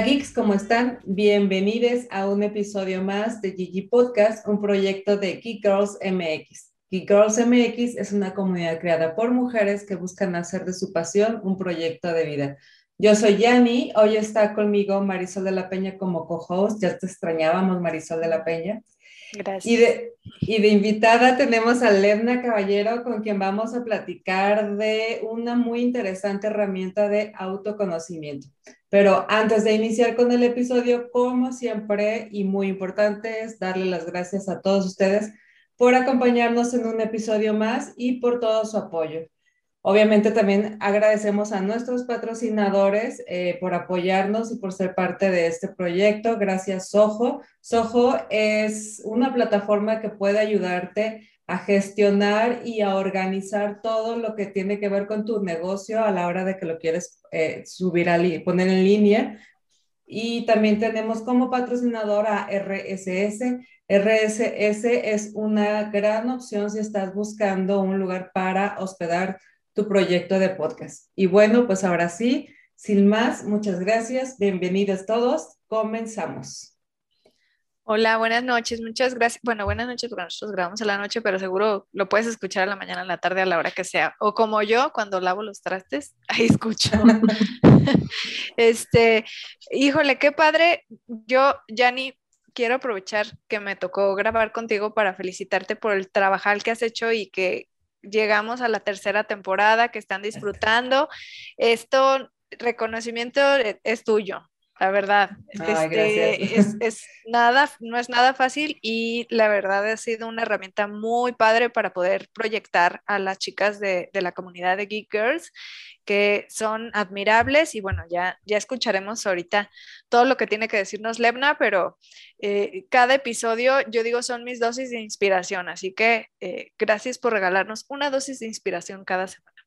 Hola geeks, ¿cómo están? Bienvenidos a un episodio más de Gigi Podcast, un proyecto de Geek Girls MX. Geek Girls MX es una comunidad creada por mujeres que buscan hacer de su pasión un proyecto de vida. Yo soy Yani, hoy está conmigo Marisol de la Peña como co-host, ya te extrañábamos Marisol de la Peña. Gracias. Y de, y de invitada tenemos a Levna Caballero, con quien vamos a platicar de una muy interesante herramienta de autoconocimiento. Pero antes de iniciar con el episodio, como siempre, y muy importante, es darle las gracias a todos ustedes por acompañarnos en un episodio más y por todo su apoyo. Obviamente también agradecemos a nuestros patrocinadores eh, por apoyarnos y por ser parte de este proyecto. Gracias, Soho. Soho es una plataforma que puede ayudarte a gestionar y a organizar todo lo que tiene que ver con tu negocio a la hora de que lo quieres eh, subir a poner en línea. Y también tenemos como patrocinador a RSS. RSS es una gran opción si estás buscando un lugar para hospedar tu proyecto de podcast. Y bueno, pues ahora sí, sin más, muchas gracias. Bienvenidos todos. Comenzamos. Hola, buenas noches, muchas gracias. Bueno, buenas noches porque nosotros grabamos a la noche, pero seguro lo puedes escuchar a la mañana, a la tarde, a la hora que sea. O como yo, cuando lavo los trastes, ahí escucho. este, híjole, qué padre. Yo, Yanni, quiero aprovechar que me tocó grabar contigo para felicitarte por el trabajo que has hecho y que llegamos a la tercera temporada, que están disfrutando. Esto, reconocimiento e, es tuyo la verdad. este, es, nada, no es nada fácil y la verdad ha sido una herramienta muy padre para poder proyectar a las chicas de, la comunidad de Geek Girls, que son admirables y bueno, ya, ya escucharemos ahorita todo lo que tiene que decirnos Lebna, pero eh, cada episodio, yo digo, son mis dosis de inspiración, así que eh, gracias por regalarnos una dosis de inspiración cada semana.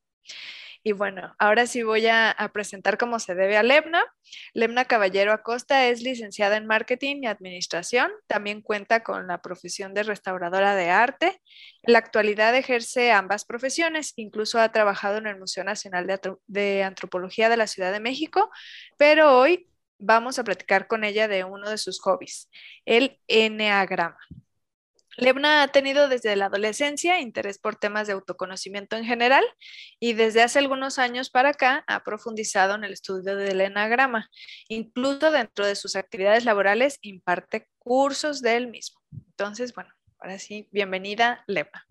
Y bueno, ahora sí voy a, presentar cómo se debe a Lemna. Lemna Caballero Acosta es licenciada en Marketing y Administración. También cuenta con la profesión de restauradora de arte. En la actualidad ejerce ambas profesiones. Incluso ha trabajado en el Museo Nacional de, de Antropología de la Ciudad de México. Pero hoy vamos a platicar con ella de uno de sus hobbies, el enneagrama. Lebna ha tenido desde la adolescencia interés por temas de autoconocimiento en general y desde hace algunos años para acá ha profundizado en el estudio del enagrama. Incluso dentro de sus actividades laborales imparte cursos del mismo. Entonces, bueno, ahora sí, bienvenida, Lebna.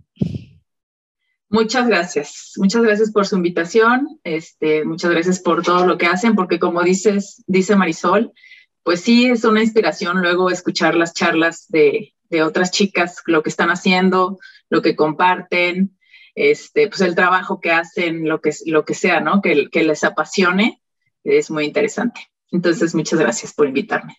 Muchas gracias, muchas gracias por su invitación, este, muchas gracias por todo lo que hacen, porque como dices, dice Marisol, pues sí es una inspiración luego escuchar las charlas de, de otras chicas, lo que están haciendo, lo que comparten, este, pues el trabajo que hacen, lo que, lo que sea, ¿no? Que, que les apasione, es muy interesante. Entonces, muchas gracias por invitarme.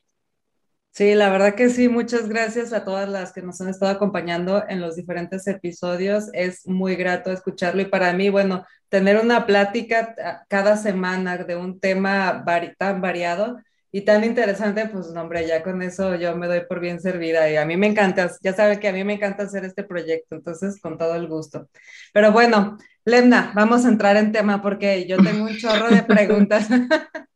Sí, la verdad que sí, muchas gracias a todas las que nos han estado acompañando en los diferentes episodios. Es muy grato escucharlo y para mí, bueno, tener una plática cada semana de un tema tan variado, y tan interesante, pues hombre, ya con eso yo me doy por bien servida y a mí me encanta, ya saben que a mí me encanta hacer este proyecto, entonces con todo el gusto. Pero bueno, Lemna, vamos a entrar en tema porque yo tengo un chorro de preguntas.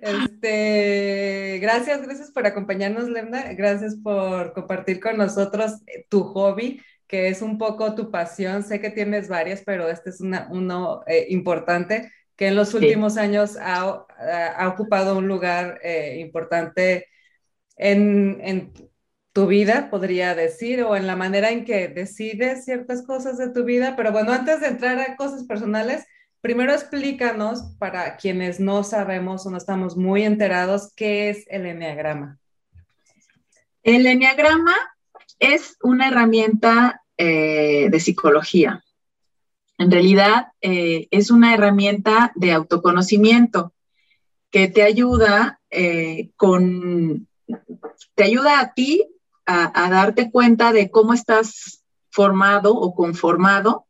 Este, gracias, gracias por acompañarnos, Lemna. Gracias por compartir con nosotros eh, tu hobby, que es un poco tu pasión. Sé que tienes varias, pero este es una, uno eh, importante que en los últimos años ha, ha, ocupado un lugar eh, importante en, en, tu vida, podría decir, o en la manera en que decides ciertas cosas de tu vida. Pero bueno, antes de entrar a cosas personales, primero explícanos para quienes no sabemos o no estamos muy enterados, ¿qué es el enneagrama? El enneagrama es una herramienta eh, de psicología en realidad eh, es una herramienta de autoconocimiento que te ayuda eh, con, te ayuda a ti a, darte cuenta de cómo estás formado o conformado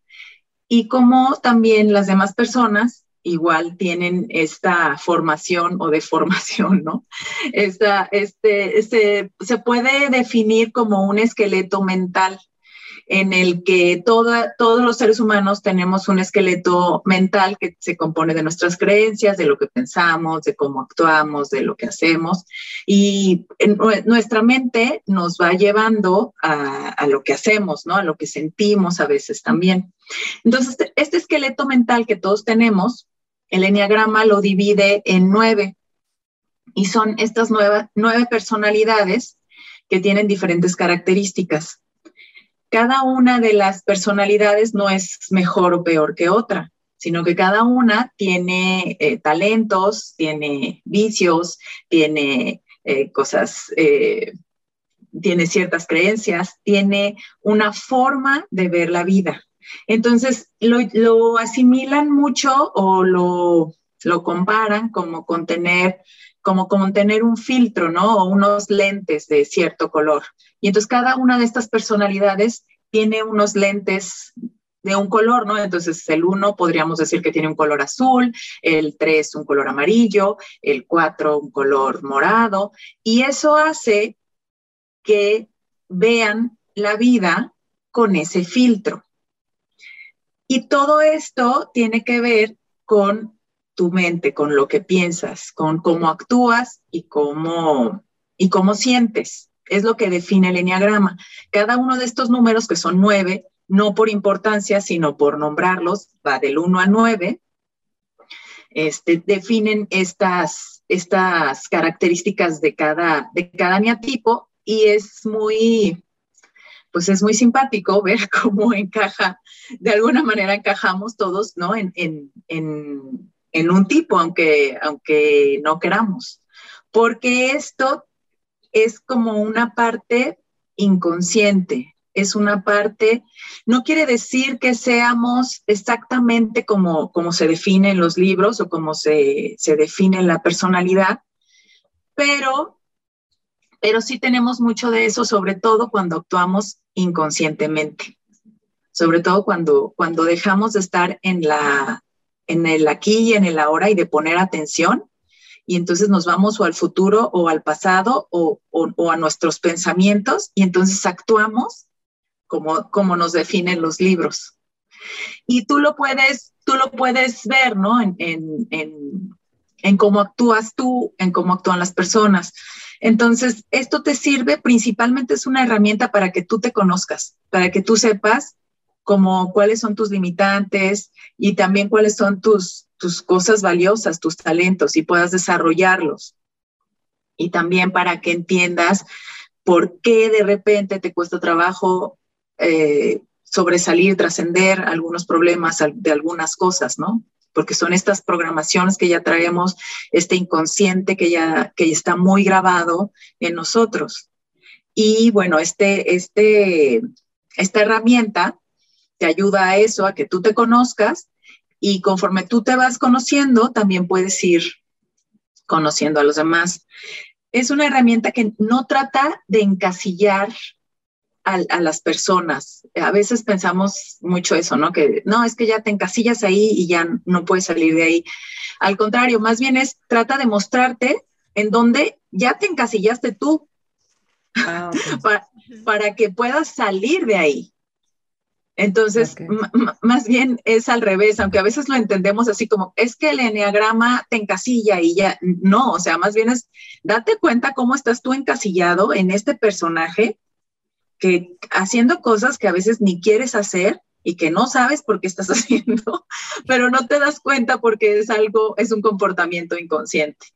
y cómo también las demás personas igual tienen esta formación o deformación, ¿no? Esta, este, este, se puede definir como un esqueleto mental en el que todos los seres humanos tenemos un esqueleto mental que se compone de nuestras creencias, de lo que pensamos, de cómo actuamos, de lo que hacemos. Y nuestra mente nos va llevando a, lo que hacemos, ¿no? A lo que sentimos a veces también. Entonces, este esqueleto mental que todos tenemos, el enneagrama lo divide en nueve. Y son estas nueve personalidades que tienen diferentes características. Cada una de las personalidades no es mejor o peor que otra, sino que cada una tiene eh, talentos, tiene vicios, tiene eh, cosas, eh, tiene ciertas creencias, tiene una forma de ver la vida. Entonces, lo, asimilan mucho o lo, lo comparan como con tener como, como tener un filtro, ¿no? O unos lentes de cierto color. Y entonces cada una de estas personalidades tiene unos lentes de un color, ¿no? Entonces el 1 podríamos decir que tiene un color azul, el 3 un color amarillo, el 4 un color morado, y eso hace que vean la vida con ese filtro. Y todo esto tiene que ver con tu mente, con lo que piensas, con cómo actúas y cómo, y cómo sientes. Es lo que define el enneagrama. Cada uno de estos números, que son nueve, no por importancia, sino por nombrarlos, va del 1 al 9, este, definen estas, estas características de cada, de cada eneatipo y es muy, pues es muy simpático ver cómo encaja, de alguna manera encajamos todos, ¿no? En, en, en un tipo, aunque, aunque no queramos, porque esto es como una parte inconsciente, es una parte, no quiere decir que seamos exactamente como, como se define en los libros o como se, se define la personalidad, pero, pero sí tenemos mucho de eso, sobre todo cuando actuamos inconscientemente, sobre todo cuando, cuando dejamos de estar en la, en el aquí y en el ahora y de poner atención. Y entonces nos vamos o al futuro o al pasado o, a nuestros pensamientos y entonces actuamos como, como nos definen los libros. Y tú lo puedes, tú lo puedes ver, ¿no? En, en cómo actúas tú, en cómo actúan las personas. Entonces, esto te sirve, principalmente es una herramienta para que tú te conozcas, para que tú sepas como cuáles son tus limitantes y también cuáles son tus, tus cosas valiosas, tus talentos y puedas desarrollarlos. Y también para que entiendas por qué de repente te cuesta trabajo eh, sobresalir, trascender algunos problemas de algunas cosas, ¿no? Porque son estas programaciones que ya traemos, este inconsciente que ya que está muy grabado en nosotros. Y bueno, este, este, esta herramienta te ayuda a eso, a que tú te conozcas y conforme tú te vas conociendo, también puedes ir conociendo a los demás. Es una herramienta que no trata de encasillar a, a, las personas. A veces pensamos mucho eso, ¿no? Que no, es que ya te encasillas ahí y ya no puedes salir de ahí. Al contrario, más bien es, trata de mostrarte en donde ya te encasillaste tú, ah, para, para, que puedas salir de ahí. Entonces, más bien es al revés, aunque a veces lo entendemos así como, es que el enneagrama te encasilla y ya, no, o sea, más bien es, date cuenta cómo estás tú encasillado en este personaje, que haciendo cosas que a veces ni quieres hacer y que no sabes por qué estás haciendo, pero no te das cuenta porque es algo, es un comportamiento inconsciente.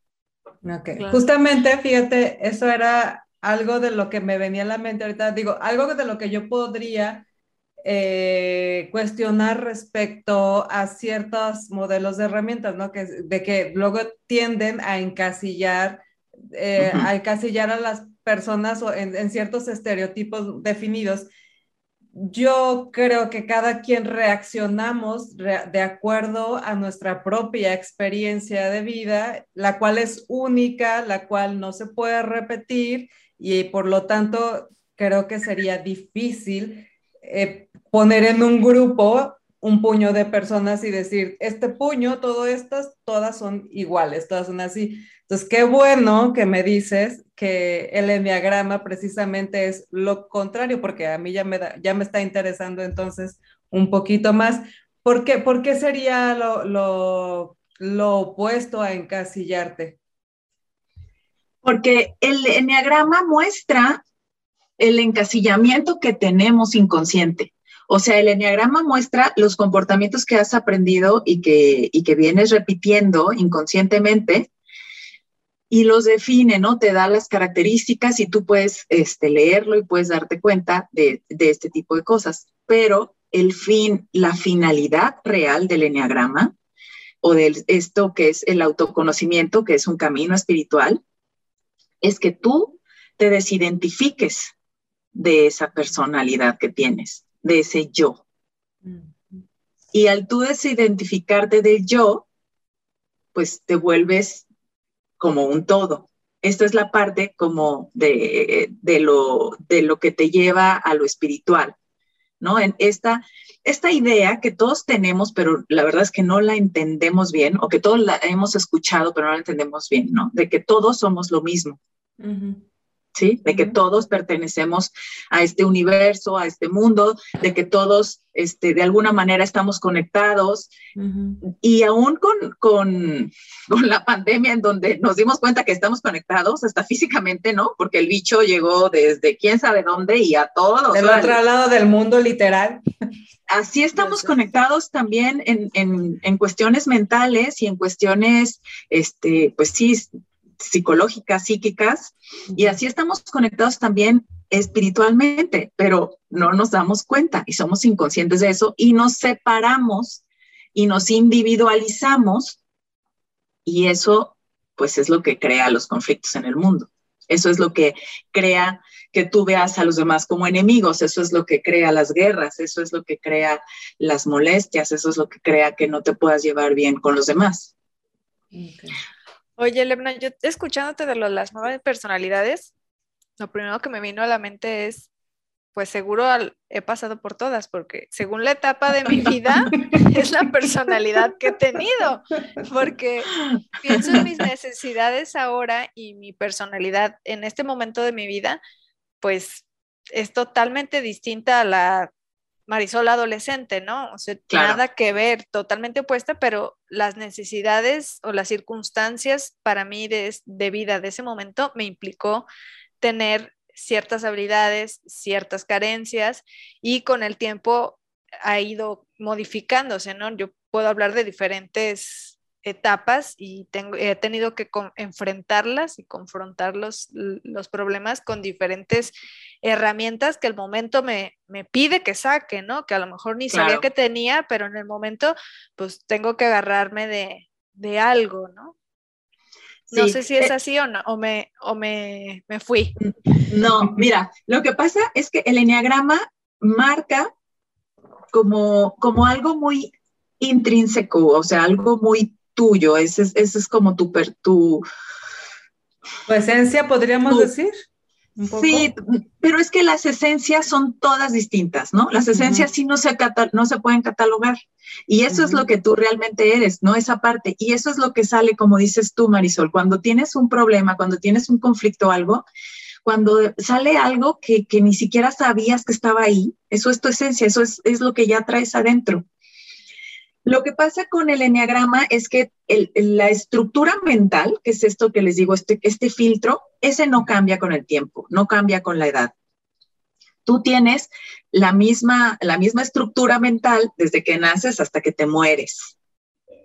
Ok, justamente, fíjate, eso era algo de lo que me venía a la mente ahorita, digo, algo de lo que yo podría eh, cuestionar respecto a ciertos modelos de herramientas, ¿no? Que, de que luego tienden a encasillar, eh, a encasillar a las personas en, ciertos estereotipos definidos. Yo creo que cada quien reaccionamos de acuerdo a nuestra propia experiencia de vida, la cual es única, la cual no se puede repetir y por lo tanto creo que sería difícil eh, poner en un grupo un puño de personas y decir, este puño, todas estas, todas son iguales, todas son así. Entonces, qué bueno que me dices que el enneagrama precisamente es lo contrario, porque a mí ya me, ya me está interesando entonces un poquito más. ¿Por qué, por qué sería lo, lo, lo opuesto a encasillarte? Porque el enneagrama muestra el encasillamiento que tenemos inconsciente. O sea, el enneagrama muestra los comportamientos que has aprendido y que, y que vienes repitiendo inconscientemente y los define, ¿no? Te da las características y tú puedes este, leerlo y puedes darte cuenta de, de este tipo de cosas. Pero el fin, la finalidad real del enneagrama o de esto que es el autoconocimiento, que es un camino espiritual, es que tú te desidentifiques de esa personalidad que tienes, de ese yo. Y al tú desidentificarte del yo, pues te vuelves como un todo. Esta es la parte como de, lo, de lo que te lleva a lo espiritual, ¿no? En esta, esta idea que todos tenemos, pero la verdad es que no la entendemos bien, o que todos la hemos escuchado, pero no la entendemos bien, ¿no? De que todos somos lo mismo. ¿Sí? De que todos pertenecemos a este universo, a este mundo, de que todos este, de alguna manera estamos conectados. Y aún con, con, con, la pandemia en donde nos dimos cuenta que estamos conectados, hasta físicamente, ¿no? Porque el bicho llegó desde quién sabe dónde y a todos. Del otro lado del mundo, literal. Así estamos conectados también en, en, en, cuestiones mentales y en cuestiones, este, pues sí, psicológicas, psíquicas, y así estamos conectados también espiritualmente, pero no nos damos cuenta y somos inconscientes de eso y nos separamos y nos individualizamos y eso pues es lo que crea los conflictos en el mundo. Eso es lo que crea que tú veas a los demás como enemigos, eso es lo que crea las guerras, eso es lo que crea las molestias, eso es lo que crea que no te puedas llevar bien con los demás. Oye, Lebna, yo escuchándote de las nuevas personalidades, lo primero que me vino a la mente es, pues seguro he pasado por todas, porque según la etapa de mi vida, es la personalidad que he tenido, porque pienso en mis necesidades ahora y mi personalidad en este momento de mi vida, pues es totalmente distinta a la Marisol adolescente, ¿no? O sea, nada que ver, totalmente opuesta, pero las necesidades o las circunstancias para mí de, de, vida de ese momento me implicó tener ciertas habilidades, ciertas carencias y con el tiempo ha ido modificándose, ¿no? Yo puedo hablar de diferentes etapas y tengo, he tenido que enfrentarlas y confrontar los, los, problemas con diferentes herramientas que el momento me, me, pide que saque, ¿no? Que a lo mejor ni sabía que tenía, pero en el momento pues tengo que agarrarme de, de algo, ¿no? No sé si es eh así o no, o me, o me, me fui. No, mira, lo que pasa es que el enneagrama marca como, como algo muy intrínseco, o sea, algo muy tuyo, ese, ese es como tu, tu, tu esencia, podríamos decir. Sí, pero es que las esencias son todas distintas, ¿no? Las esencias sí no se, no se pueden catalogar. Y eso es lo que tú realmente eres, ¿no? Esa parte. Y eso es lo que sale, como dices tú, Marisol, cuando tienes un problema, cuando tienes un conflicto o algo, cuando sale algo que, que, ni siquiera sabías que estaba ahí, eso es tu esencia, eso es, es lo que ya traes adentro. Lo que pasa con el enneagrama es que la estructura mental, que es esto que les digo, este, este filtro, ese no cambia con el tiempo, no cambia con la edad. Tú tienes la misma, la misma estructura mental desde que naces hasta que te mueres.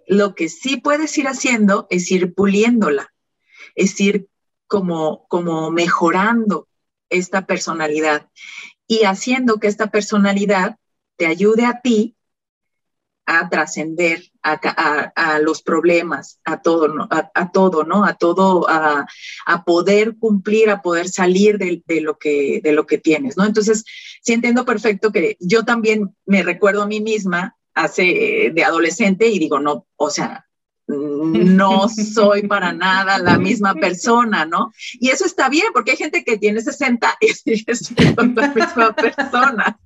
Lo que sí puedes ir haciendo es ir puliéndola, es ir como, como mejorando esta personalidad y haciendo que esta personalidad te ayude a ti a trascender a, los problemas, a todo, ¿no? A, todo, ¿no? A todo, a, poder cumplir, a poder salir de, lo que, de lo que tienes, ¿no? Entonces, sí entiendo perfecto que yo también me recuerdo a mí misma hace de adolescente y digo, no, o sea, no soy para nada la misma persona, ¿no? Y eso está bien, porque hay gente que tiene 60 y sigue siendo la misma persona.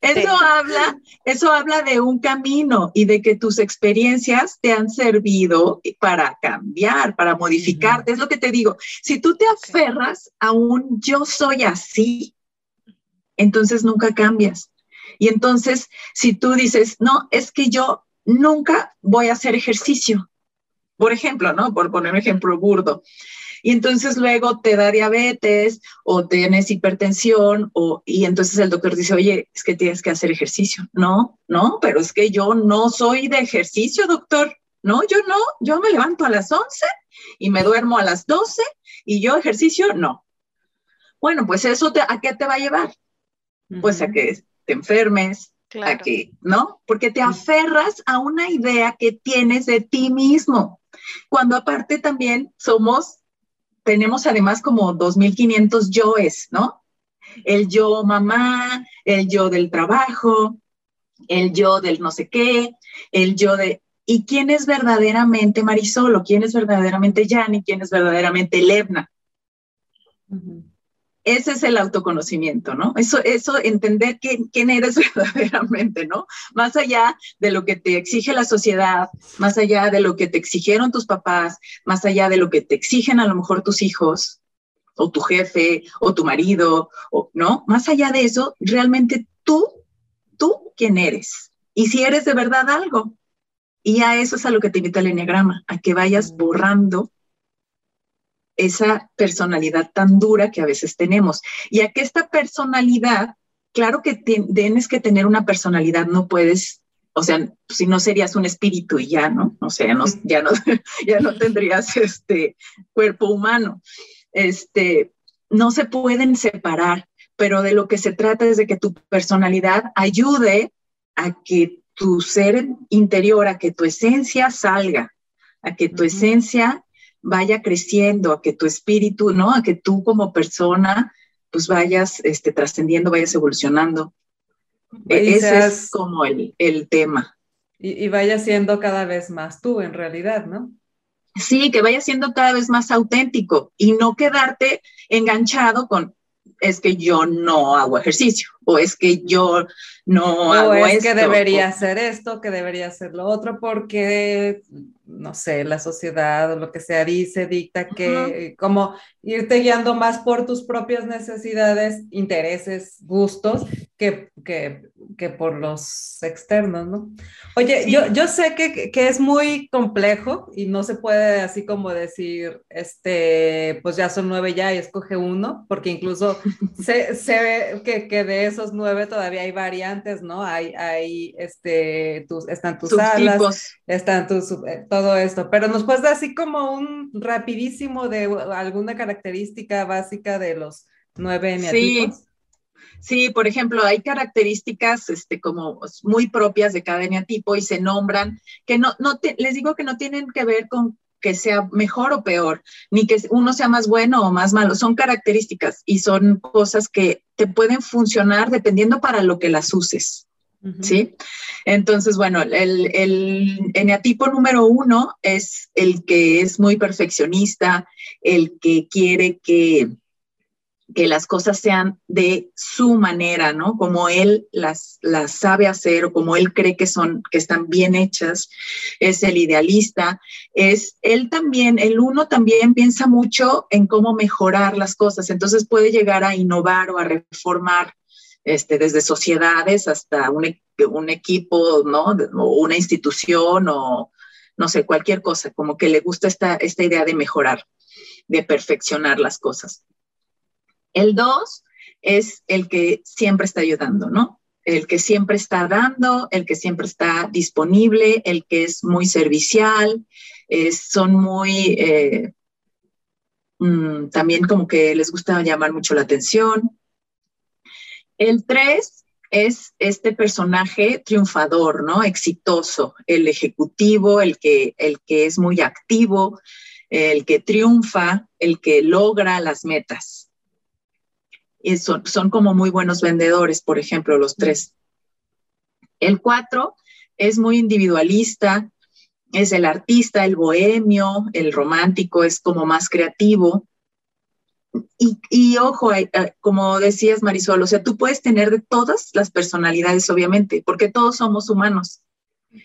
Eso habla, eso habla de un camino y de que tus experiencias te han servido para cambiar, para modificarte. Es lo que te digo. Si tú te aferras a un yo soy así, entonces nunca cambias. Y entonces, si tú dices, no, es que yo nunca voy a hacer ejercicio, por ejemplo, ¿no? Por poner un ejemplo burdo. Y entonces luego te da diabetes o tienes hipertensión o, y entonces el doctor dice, oye, es que tienes que hacer ejercicio. No, no, pero es que yo no soy de ejercicio, doctor. No, yo no, yo me levanto a las 11 y me duermo a las 12 y yo ejercicio no. Bueno, pues eso a qué te va a llevar? Pues a que te enfermes, a que, ¿no? Porque te aferras a una idea que tienes de ti mismo. Cuando aparte también somos, tenemos además como 2.500 yoes, ¿no? El yo mamá, el yo del trabajo, el yo del no sé qué, el yo de... ¿Y quién es verdaderamente Marisol? ¿O quién es verdaderamente Yanni? ¿Quién es verdaderamente Levna? Ese es el autoconocimiento, ¿no? Eso, eso, entender quién, eres verdaderamente, ¿no? Más allá de lo que te exige la sociedad, más allá de lo que te exigieron tus papás, más allá de lo que te exigen a lo mejor tus hijos, o tu jefe, o tu marido, o, ¿no? Más allá de eso, realmente tú, tú, ¿quién eres? Y si eres de verdad algo. Y a eso es a lo que te invita el enneagrama, a que vayas borrando esa personalidad tan dura que a veces tenemos. Y a que esta personalidad, claro que tienes que tener una personalidad, no puedes, o sea, si no serías un espíritu y ya, ¿no? O sea, no, ya, no, ya no tendrías este cuerpo humano. Este, no se pueden separar, pero de lo que se trata es de que tu personalidad ayude a que tu ser interior, a que tu esencia salga, a que tu esencia vaya creciendo, a que tu espíritu, ¿no? A que tú como persona, pues vayas este, trascendiendo, vayas evolucionando. E-, ese es como el, tema. Y, y vaya siendo cada vez más tú, en realidad, ¿no? Sí, que vaya siendo cada vez más auténtico y no quedarte enganchado con, es que yo no hago ejercicio o es que yo no hago es esto. que debería hacer esto, que debería hacer lo otro, porque no sé, la sociedad o lo que sea dice, dicta que como irte guiando más por tus propias necesidades, intereses, gustos, que, que, por los externos, ¿no? Oye, yo, yo sé que, que, es muy complejo y no se puede así como decir, este, pues ya son nueve ya y escoge uno, porque incluso se, se ve que, que, de esos nueve todavía hay variantes, ¿no? Hay, hay este, tus, están tus alas, están tus, eh, todo esto, pero nos puedes dar así como un rapidísimo de alguna característica básica de los nueve eneatipos. Sí. Sí, por ejemplo, hay características este, como muy propias de cada eneatipo y se nombran, que no, no les digo que no tienen que ver con que sea mejor o peor, ni que uno sea más bueno o más malo, son características y son cosas que te pueden funcionar dependiendo para lo que las uses. ¿Sí? Entonces, bueno, el, el eneatipo número uno es el que es muy perfeccionista, el que quiere que, que las cosas sean de su manera, ¿no? Como él las, las sabe hacer o como él cree que son, que están bien hechas. Es el idealista. Es él también, el uno también piensa mucho en cómo mejorar las cosas. Entonces puede llegar a innovar o a reformar este, desde sociedades hasta un, un equipo, ¿no? O una institución o no sé, cualquier cosa, como que le gusta esta, esta idea de mejorar, de perfeccionar las cosas. El dos es el que siempre está ayudando, ¿no? El que siempre está dando, el que siempre está disponible, el que es muy servicial, son muy, eh, mm, también como que les gusta llamar mucho la atención. El tres es este personaje triunfador, ¿no? Exitoso, el ejecutivo, el que, el que es muy activo, el que triunfa, el que logra las metas. Y son, son como muy buenos vendedores, por ejemplo, los tres. El cuatro es muy individualista, es el artista, el bohemio, el romántico, es como más creativo, y, ojo, como decías Marisol, o sea, tú puedes tener de todas las personalidades, obviamente, porque todos somos humanos.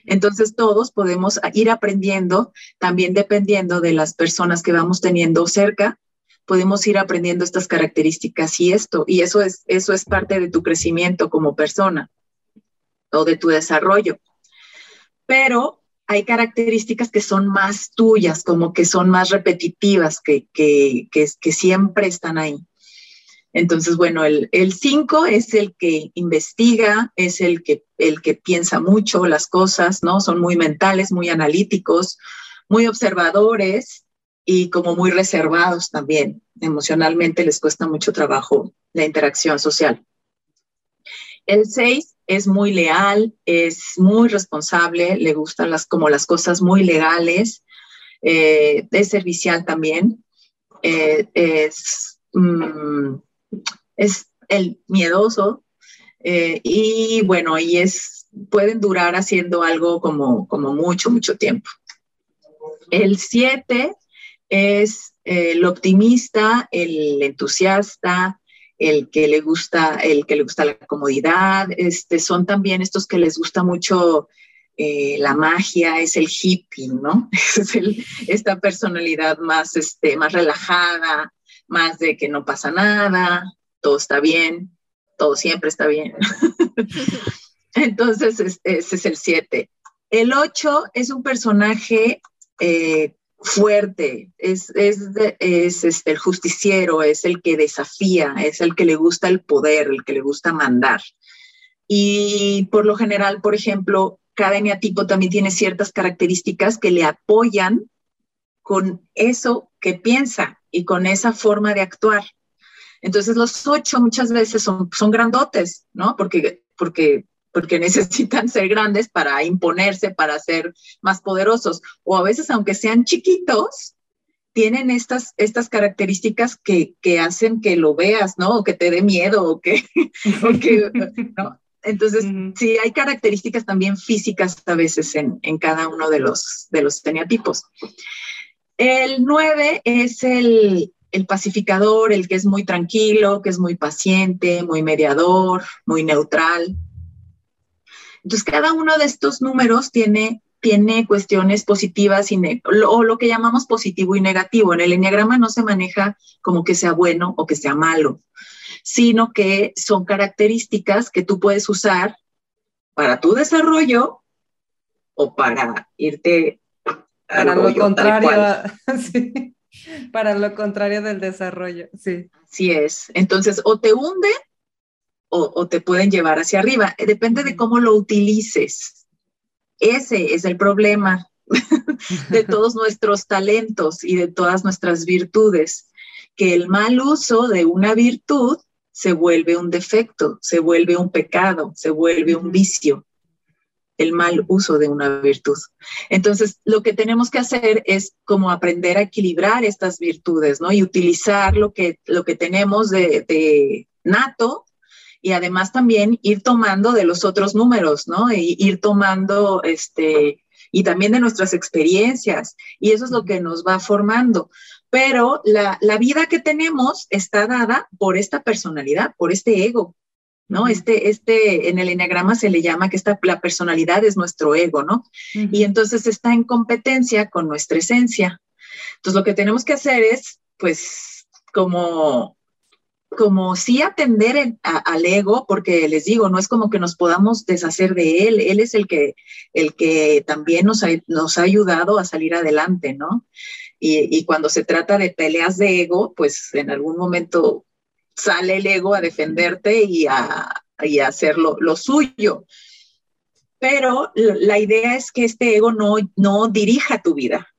Entonces todos podemos ir aprendiendo, también dependiendo de las personas que vamos teniendo cerca, podemos ir aprendiendo estas características y esto, y eso es, eso es parte de tu crecimiento como persona o de tu desarrollo. Pero hay características que son más tuyas, como que son más repetitivas, que, que, que, siempre están ahí. Entonces, bueno, el 5 es el que investiga, es el que, el que piensa mucho las cosas, ¿no? Son muy mentales, muy analíticos, muy observadores y como muy reservados también. Emocionalmente les cuesta mucho trabajo la interacción social. El 6 es muy leal, es muy responsable, le gustan las, como las cosas muy legales, eh, es servicial también, eh, es, mm, es el miedoso eh, y bueno, y es, pueden durar haciendo algo como, como mucho, mucho tiempo. El 7 es el optimista, el entusiasta, el que le gusta, el que le gusta la comodidad, este, son también estos que les gusta mucho eh, la magia, es el hippie, ¿no? Es esta personalidad más, este, más relajada, más de que no pasa nada, todo está bien, todo siempre está bien. Entonces, ese es el 7. El 8 es un personaje eh, fuerte, es, este, el justiciero, es el que desafía, es el que le gusta el poder, el que le gusta mandar. Y por lo general, por ejemplo, cada eneatipo también tiene ciertas características que le apoyan con eso que piensa y con esa forma de actuar. Entonces los ocho muchas veces son, son grandotes, ¿no? Porque, porque porque necesitan ser grandes para imponerse, para ser más poderosos. O a veces, aunque sean chiquitos, tienen estas, estas características que, hacen que lo veas, ¿no? O que te dé miedo, o que, ¿no? Entonces, sí, hay características también físicas a veces en, cada uno de los, de los teniatipos. El 9 es el, el pacificador, el que es muy tranquilo, que es muy paciente, muy mediador, muy neutral. Entonces, cada uno de estos números tiene, tiene cuestiones positivas y o lo que llamamos positivo y negativo. En el enneagrama no se maneja como que sea bueno o que sea malo, sino que son características que tú puedes usar para tu desarrollo o para irte para lo contrario, para lo contrario del desarrollo, sí. Así es. Entonces, o te hunde o, te pueden llevar hacia arriba. Depende de cómo lo utilices. Ese es el problema de todos nuestros talentos y de todas nuestras virtudes, que el mal uso de una virtud se vuelve un defecto, se vuelve un pecado, se vuelve un vicio, el mal uso de una virtud. Entonces, lo que tenemos que hacer es como aprender a equilibrar estas virtudes, ¿no? Y utilizar lo que, lo que tenemos de, de nato y además también ir tomando de los otros números, ¿no? Y ir tomando, este, y también de nuestras experiencias, y eso es lo que nos va formando. Pero la, vida que tenemos está dada por esta personalidad, por este ego, ¿no? Este, este, en el enneagrama se le llama que esta, la personalidad es nuestro ego, ¿no? Y entonces está en competencia con nuestra esencia. Entonces lo que tenemos que hacer es, pues, como como sí atender al ego, porque les digo, no es como que nos podamos deshacer de él, él es el que, el que también nos ha, nos ha ayudado a salir adelante, ¿no? Y, cuando se trata de peleas de ego, pues en algún momento sale el ego a defenderte y a, y hacer lo, suyo. Pero la idea es que este ego no, no dirija tu vida,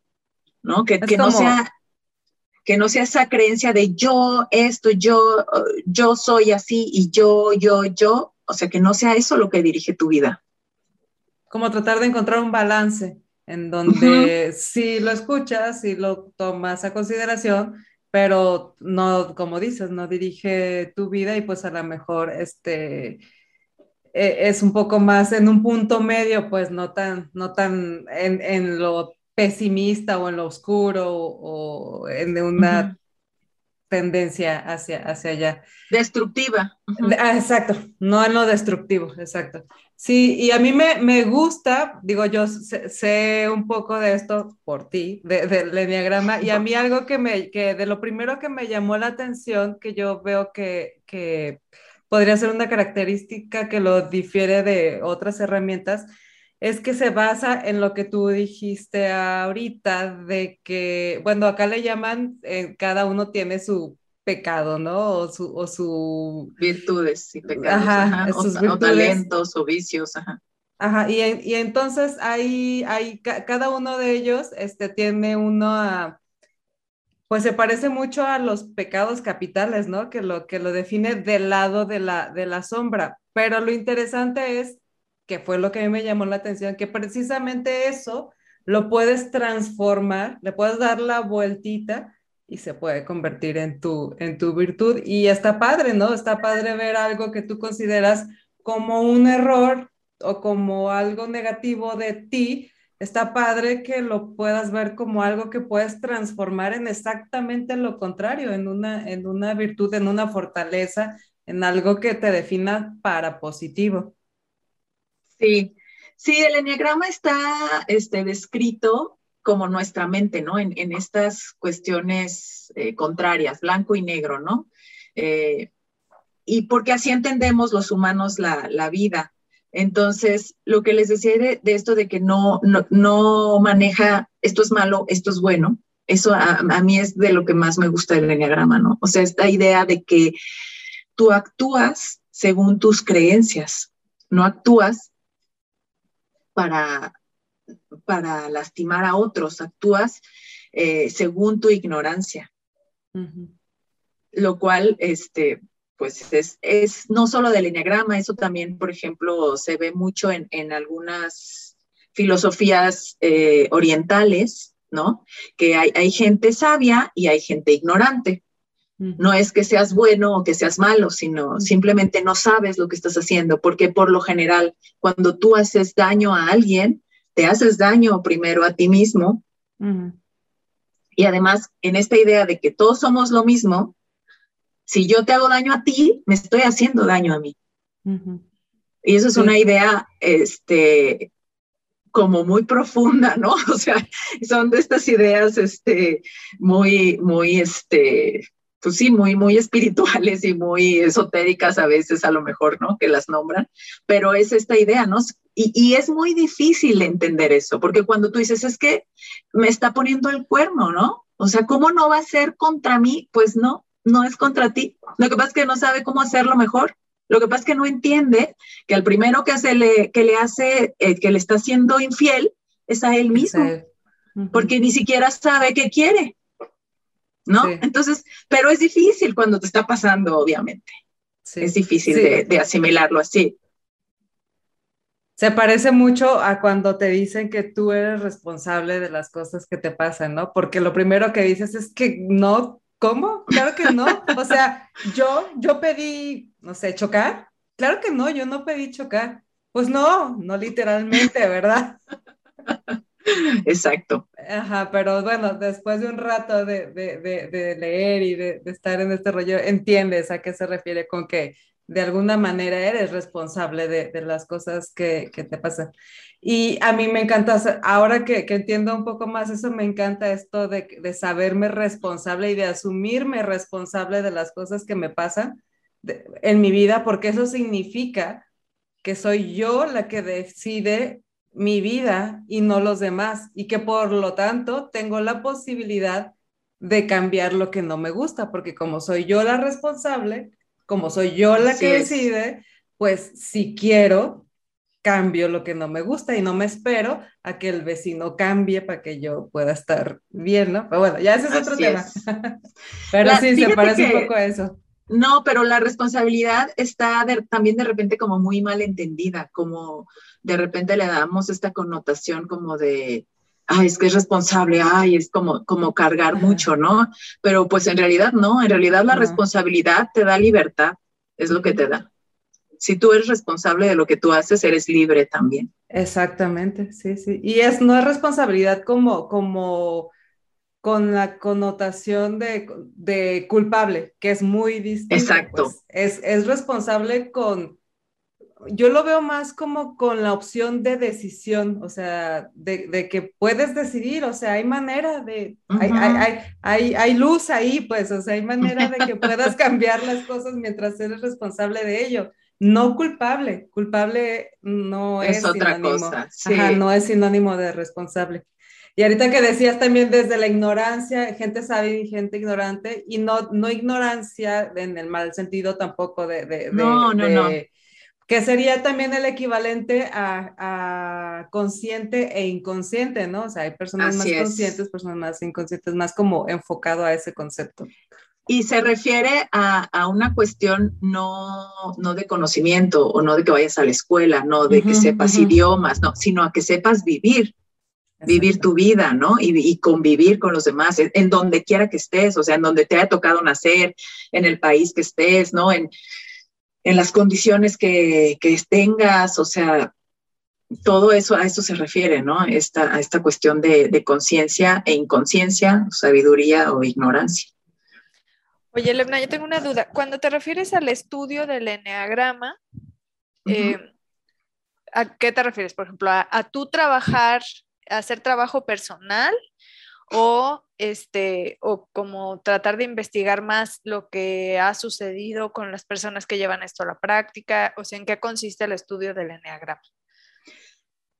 ¿no? Que, que no sea que no sea esa creencia de yo, esto, yo, yo soy así y yo, yo, yo, o sea, que no sea eso lo que dirige tu vida. Como tratar de encontrar un balance en donde sí lo escuchas, sí lo tomas a consideración, pero no, como dices, no dirige tu vida y pues a lo mejor este e, es un poco más en un punto medio, pues no tan, no tan en, en lo pesimista o en lo oscuro o en una tendencia hacia, hacia allá. Destructiva. Ah, exacto, no en lo destructivo, exacto. Sí, y a mí me, me gusta, digo, yo sé, un poco de esto por ti, del de, enneagrama, y a mí algo que me, que de lo primero que me llamó la atención, que yo veo que, que podría ser una característica que lo difiere de otras herramientas, es que se basa en lo que tú dijiste ahorita, de que, bueno, acá le llaman, eh, cada uno tiene su pecado, ¿no? O su... O su... Virtudes y pecados, ajá, o, talentos o vicios, ajá. Ajá, y, y entonces hay, hay, cada uno de ellos este, tiene uno a, pues se parece mucho a los pecados capitales, ¿no? Que lo, que lo define del lado de la, de la sombra. Pero lo interesante es, que fue lo que a mí me llamó la atención, que precisamente eso lo puedes transformar, le puedes dar la vueltita y se puede convertir en tu, en tu virtud. Y está padre, ¿no? Está padre ver algo que tú consideras como un error o como algo negativo de ti. Está padre que lo puedas ver como algo que puedes transformar en exactamente lo contrario, en una, en una virtud, en una fortaleza, en algo que te defina para positivo. Sí, sí, el enneagrama está este, descrito como nuestra mente, ¿no? En, estas cuestiones eh, contrarias, blanco y negro, ¿no? Eh, y porque así entendemos los humanos la, vida. Entonces, lo que les decía de, esto de que no, no, maneja esto es malo, esto es bueno, eso a, a, mí es de lo que más me gusta del enneagrama, ¿no? O sea, esta idea de que tú actúas según tus creencias, no actúas para para lastimar a otros, actúas eh, según tu ignorancia. Lo cual, este, pues es, no solo del enneagrama, eso también, por ejemplo, se ve mucho en, algunas filosofías eh, orientales, ¿no? Que hay, hay, gente sabia y hay gente ignorante. No es que seas bueno o que seas malo, sino simplemente no sabes lo que estás haciendo, porque por lo general, cuando tú haces daño a alguien, te haces daño primero a ti mismo. Y además, en esta idea de que todos somos lo mismo, si yo te hago daño a ti, me estoy haciendo daño a mí. Y eso es una idea, este, como muy profunda, ¿no? O sea, son de estas ideas, este, muy, muy, este, pues sí, muy, muy espirituales y muy esotéricas a veces, a lo mejor, ¿no? Que las nombran, pero es esta idea, ¿no? Y, y, es muy difícil entender eso, porque cuando tú dices, es que me está poniendo el cuerno, ¿no? O sea, ¿cómo no va a ser contra mí? Pues no, no es contra ti. Lo que pasa es que no sabe cómo hacerlo mejor. Lo que pasa es que no entiende que al primero que, se le, que le hace, eh, que le está siendo infiel, es a él mismo, porque ni siquiera sabe qué quiere. ¿No? Entonces, pero es difícil cuando te está pasando, obviamente. Es difícil de, asimilarlo así. Se parece mucho a cuando te dicen que tú eres responsable de las cosas que te pasan, ¿no? Porque lo primero que dices es que no, ¿cómo? Claro que no. O sea, yo, yo pedí, no sé, chocar. Claro que no, yo no pedí chocar. Pues no, no literalmente, ¿verdad? Exacto. Ajá, pero bueno, después de un rato de, leer y de, estar en este rollo, entiendes a qué se refiere con que de alguna manera eres responsable de, las cosas que, te pasan. Y a mí me encanta, ahora que, entiendo un poco más eso, me encanta esto de, saberme responsable y de asumirme responsable de las cosas que me pasan en mi vida, porque eso significa que soy yo la que decide mi vida y no los demás y que por lo tanto tengo la posibilidad de cambiar lo que no me gusta, porque como soy yo la responsable, como soy yo la que decide, pues si quiero, cambio lo que no me gusta y no me espero a que el vecino cambie para que yo pueda estar bien, ¿no? Pero bueno, ya ese es otro tema. Pero sí, se parece un poco a eso. No, pero la responsabilidad está también de repente como muy mal entendida, como de repente le damos esta connotación como de, ay, es que es responsable, ay, es como, como cargar mucho, ¿no? Pero pues en realidad no, en realidad la responsabilidad te da libertad, es lo que te da. Si tú eres responsable de lo que tú haces, eres libre también. Exactamente, sí, sí. Y es, no es responsabilidad como, como con la connotación de, culpable, que es muy distinto. Exacto. Pues. Es, es, responsable con, yo lo veo más como con la opción de decisión, o sea, de, que puedes decidir, o sea, hay manera de, hay, hay, hay, hay, luz ahí, pues, o sea, hay manera de que puedas cambiar las cosas mientras eres responsable de ello. No culpable, culpable no es, es otra cosa. Ajá, no es sinónimo de responsable. Y ahorita que decías también desde la ignorancia, gente sabe y gente ignorante, y no, no ignorancia en el mal sentido tampoco de... de no, no, no. Que sería también el equivalente a, consciente e inconsciente, ¿no? O sea, hay personas más conscientes, personas más inconscientes, más como enfocado a ese concepto. Y se refiere a, a, una cuestión no, no de conocimiento o no de que vayas a la escuela, no de que sepas idiomas, no, sino a que sepas vivir vivir tu vida, ¿no? Y, convivir con los demás, en, donde quiera que estés, o sea, en donde te haya tocado nacer, en el país que estés, ¿no? En, en las condiciones que, que, tengas, o sea, todo eso, a eso se refiere, ¿no? Esta, a esta cuestión de, de conciencia e inconsciencia, sabiduría o ignorancia. Oye, Levna, yo tengo una duda. Cuando te refieres al estudio del enneagrama, eh, ¿a qué te refieres? Por ejemplo, a, a tú trabajar hacer trabajo personal o este o como tratar de investigar más lo que ha sucedido con las personas que llevan esto a la práctica, o sea, en qué consiste el estudio del enneagrama.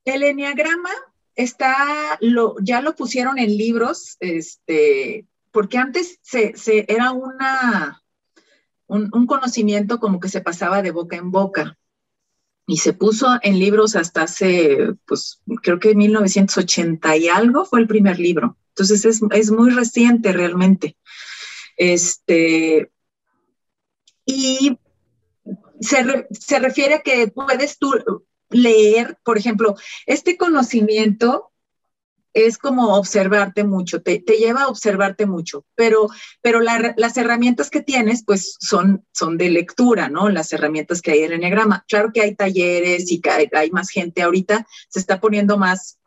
El enneagrama está lo ya lo pusieron en libros, este, porque antes se, era una un conocimiento como que se pasaba de boca en boca y se puso en libros hasta hace, pues creo que 1980 y algo fue el primer libro. Entonces es, muy reciente realmente. Este, y se, se refiere a que puedes tú leer, por ejemplo, este conocimiento es como observarte mucho, te, lleva a observarte mucho, pero, pero las herramientas que tienes, pues son, son de lectura, ¿no? Las herramientas que hay en Enneagrama. Claro que hay talleres y que hay, más gente ahorita, se está poniendo más,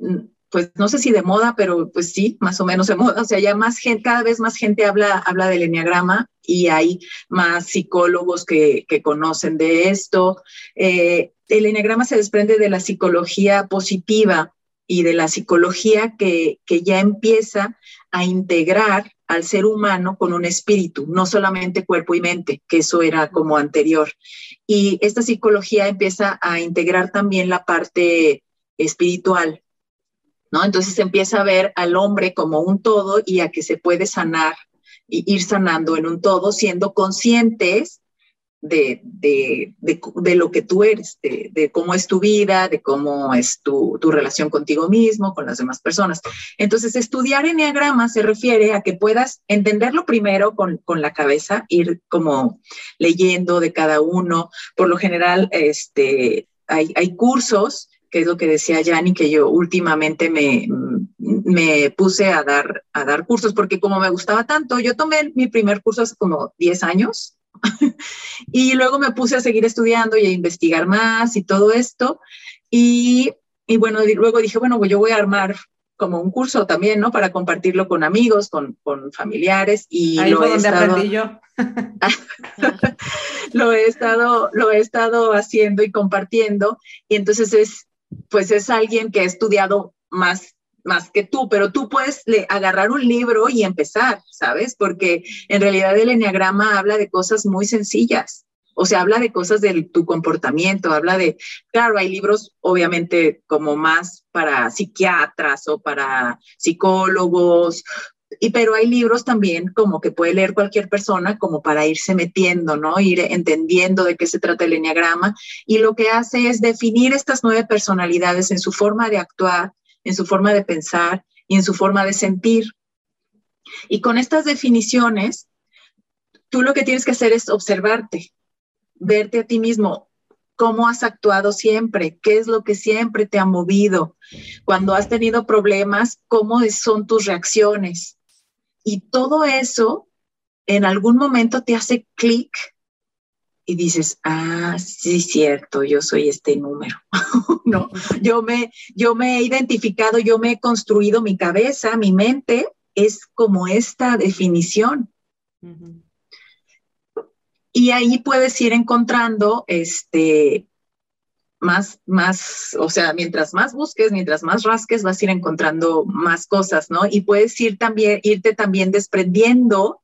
mm, pues no sé si de moda, pero pues sí, más o menos de moda. O sea, ya más gente, cada vez más gente habla, habla del Enneagrama y hay más psicólogos que, conocen de esto. Eh, el Enneagrama se desprende de la psicología positiva, y de la psicología que, ya empieza a integrar al ser humano con un espíritu, no solamente cuerpo y mente, que eso era como anterior. Y esta psicología empieza a integrar también la parte espiritual, ¿no? Entonces empieza a ver al hombre como un todo y a que se puede sanar y ir sanando en un todo, siendo conscientes de, de, de, lo que tú eres, de, cómo es tu vida, de cómo es tu, tu, relación contigo mismo, con las demás personas. Entonces, estudiar enneagrama se refiere a que puedas entenderlo primero con, con, la cabeza, ir como leyendo de cada uno. Por lo general, este, hay, hay cursos que es lo que decía Yanni, que yo últimamente me, me, puse a dar, a dar cursos, porque como me gustaba tanto, yo tomé mi primer curso hace como 10 años, y luego me puse a seguir estudiando y a investigar más y todo esto. Y, y bueno, luego dije, bueno, pues yo voy a armar como un curso también, ¿no? Para compartirlo con amigos, con, con familiares y Ahí lo he donde estado... aprendí yo. lo he estado lo he estado haciendo y compartiendo y entonces es pues es alguien que ha estudiado más más que tú, pero tú puedes agarrar un libro y empezar, ¿sabes? Porque en realidad el enneagrama habla de cosas muy sencillas. O sea, habla de cosas de tu comportamiento, habla de, claro, hay libros obviamente como más para psiquiatras o para psicólogos, y pero hay libros también como que puede leer cualquier persona como para irse metiendo, ¿no? Ir entendiendo de qué se trata el enneagrama y lo que hace es definir estas nueve personalidades en su forma de actuar, en su forma de pensar y en su forma de sentir. Y con estas definiciones, tú lo que tienes que hacer es observarte, verte a ti mismo, cómo has actuado siempre, qué es lo que siempre te ha movido, cuando has tenido problemas, cómo son tus reacciones. Y todo eso en algún momento te hace clic y dices, ah, sí, cierto, yo soy este número, ¿no? Yo me, yo me he identificado, yo me he construido mi cabeza, mi mente, es como esta definición. Y ahí puedes ir encontrando este, más, más, o sea, mientras más busques, mientras más rasques, vas a ir encontrando más cosas, ¿no? Y puedes ir también, irte también desprendiendo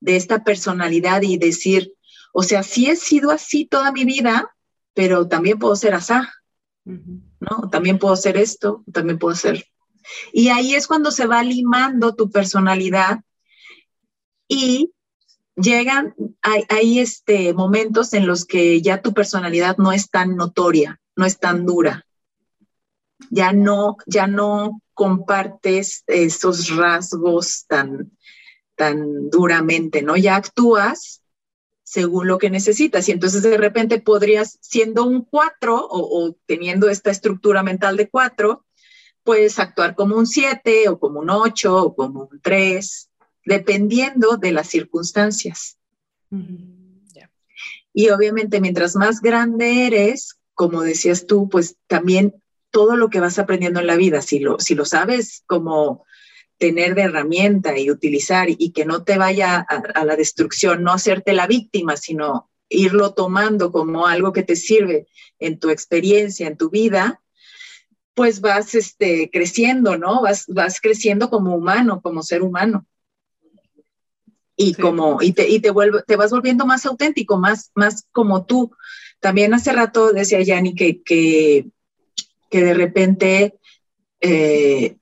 de esta personalidad y decir, o sea, sí he sido así toda mi vida, pero también puedo ser asá, ¿no? También puedo ser esto, también puedo ser. Y ahí es cuando se va limando tu personalidad y llegan, hay, este, momentos en los que ya tu personalidad no es tan notoria, no es tan dura. Ya no, ya no compartes esos rasgos tan, tan duramente, ¿no? Ya actúas según lo que necesitas. Y entonces de repente podrías, siendo un cuatro o, teniendo esta estructura mental de cuatro, puedes actuar como un siete o como un ocho o como un tres, dependiendo de las circunstancias. Y obviamente mientras más grande eres, como decías tú, pues también todo lo que vas aprendiendo en la vida, si lo, si lo sabes como tener de herramienta y utilizar y que no te vaya a, la destrucción, no hacerte la víctima, sino irlo tomando como algo que te sirve en tu experiencia, en tu vida, pues vas este, creciendo, ¿no? Vas, vas creciendo como humano, como ser humano. Y, como, y, te, y te, vuelve, te vas volviendo más auténtico, más, más como tú. También hace rato decía Yanni que, que, que de repente eh,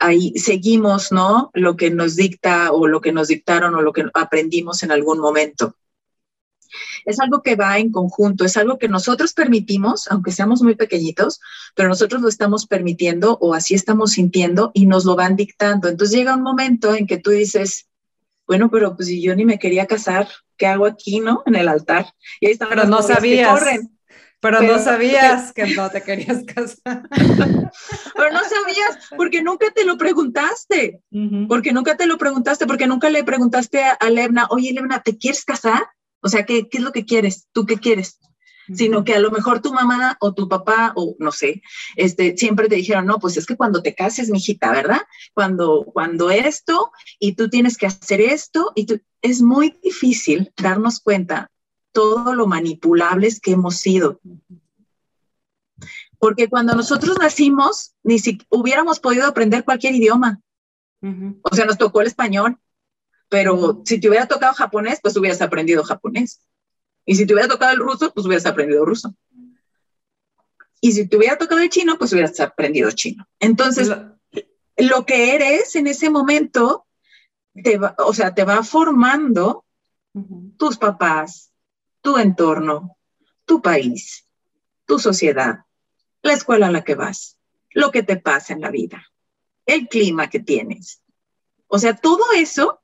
ahí seguimos, ¿no? Lo que nos dicta o lo que nos dictaron o lo que aprendimos en algún momento. Es algo que va en conjunto, es algo que nosotros permitimos, aunque seamos muy pequeñitos, pero nosotros lo estamos permitiendo o así estamos sintiendo y nos lo van dictando. Entonces llega un momento en que tú dices, bueno, pero pues si yo ni me quería casar, ¿qué hago aquí, no? En el altar. Y ahí están pero no sabías. Pero, no sabías que no te querías casar. Pero no sabías, porque nunca te lo preguntaste. Porque nunca te lo preguntaste, porque nunca le preguntaste a, a Levna, oye, Levna, ¿te quieres casar? O sea, ¿qué, ¿qué, es lo que quieres? ¿Tú qué quieres? Sino que a lo mejor tu mamá o tu papá, o no sé, este, siempre te dijeron, no, pues es que cuando te cases, mijita, ¿verdad? Cuando, cuando esto, y tú tienes que hacer esto, y tú, es muy difícil darnos cuenta todo lo manipulables que hemos sido. Porque cuando nosotros nacimos, ni si hubiéramos podido aprender cualquier idioma. O sea, nos tocó el español, pero si te hubiera tocado japonés, pues hubieras aprendido japonés. Y si te hubiera tocado el ruso, pues hubieras aprendido ruso. Y si te hubiera tocado el chino, pues hubieras aprendido chino. Entonces, lo, que eres en ese momento, te va, o sea, te va formando tus papás, tu entorno, tu país, tu sociedad, la escuela a la que vas, lo que te pasa en la vida, el clima que tienes. O sea, todo eso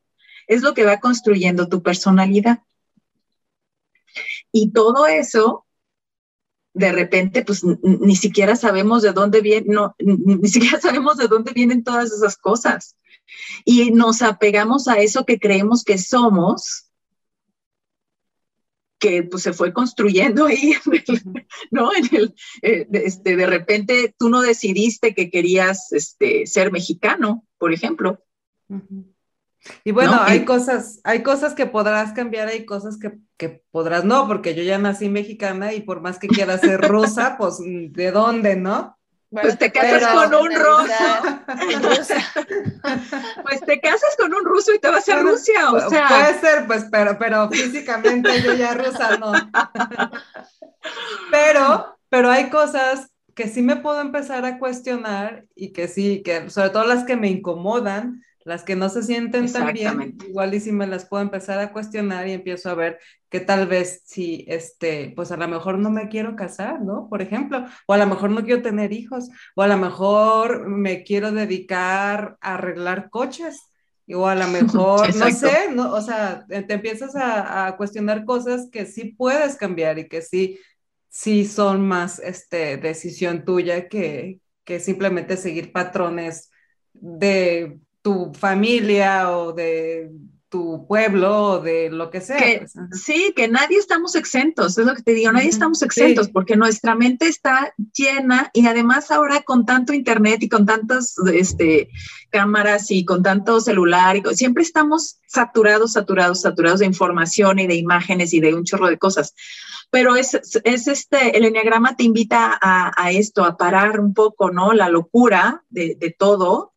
es lo que va construyendo tu personalidad. Y todo eso, de repente, pues ni siquiera sabemos de dónde viene, no, ni siquiera sabemos de dónde vienen todas esas cosas. Y nos apegamos a eso que creemos que somos que pues, se fue construyendo ahí, ¿no? En el, eh, este, de repente tú no decidiste que querías este, ser mexicano, por ejemplo. Y bueno, hay cosas, hay cosas que podrás cambiar, hay cosas que, que, podrás no, porque yo ya nací mexicana y por más que quiera ser rusa, pues ¿de dónde, no? Pues te casas con un ruso. pues te casas con un ruso y te vas a Rusia, o sea. Puede ser, pues, pero, pero físicamente yo ya rusa no. pero, pero hay cosas que sí me puedo empezar a cuestionar y que sí, que sobre todo las que me incomodan, las que no se sienten tan bien, igual y si me las puedo empezar a cuestionar y empiezo a ver que tal vez si, este, pues a lo mejor no me quiero casar, ¿no? Por ejemplo, o a lo mejor no quiero tener hijos, o a lo mejor me quiero dedicar a arreglar coches, o a lo mejor, no sé, ¿no? o sea, te empiezas a, a, cuestionar cosas que sí puedes cambiar y que sí, sí son más, este, decisión tuya que, que simplemente seguir patrones de tu familia o de tu pueblo, de lo que sea. Pues, sí, que nadie estamos exentos, es lo que te digo, nadie estamos exentos porque nuestra mente está llena y además ahora con tanto internet y con tantas este, cámaras y con tanto celular, y siempre estamos saturados, saturados, saturados de información y de imágenes y de un chorro de cosas. Pero es, es este, el enneagrama te invita a, esto, a parar un poco, ¿no? La locura de, todo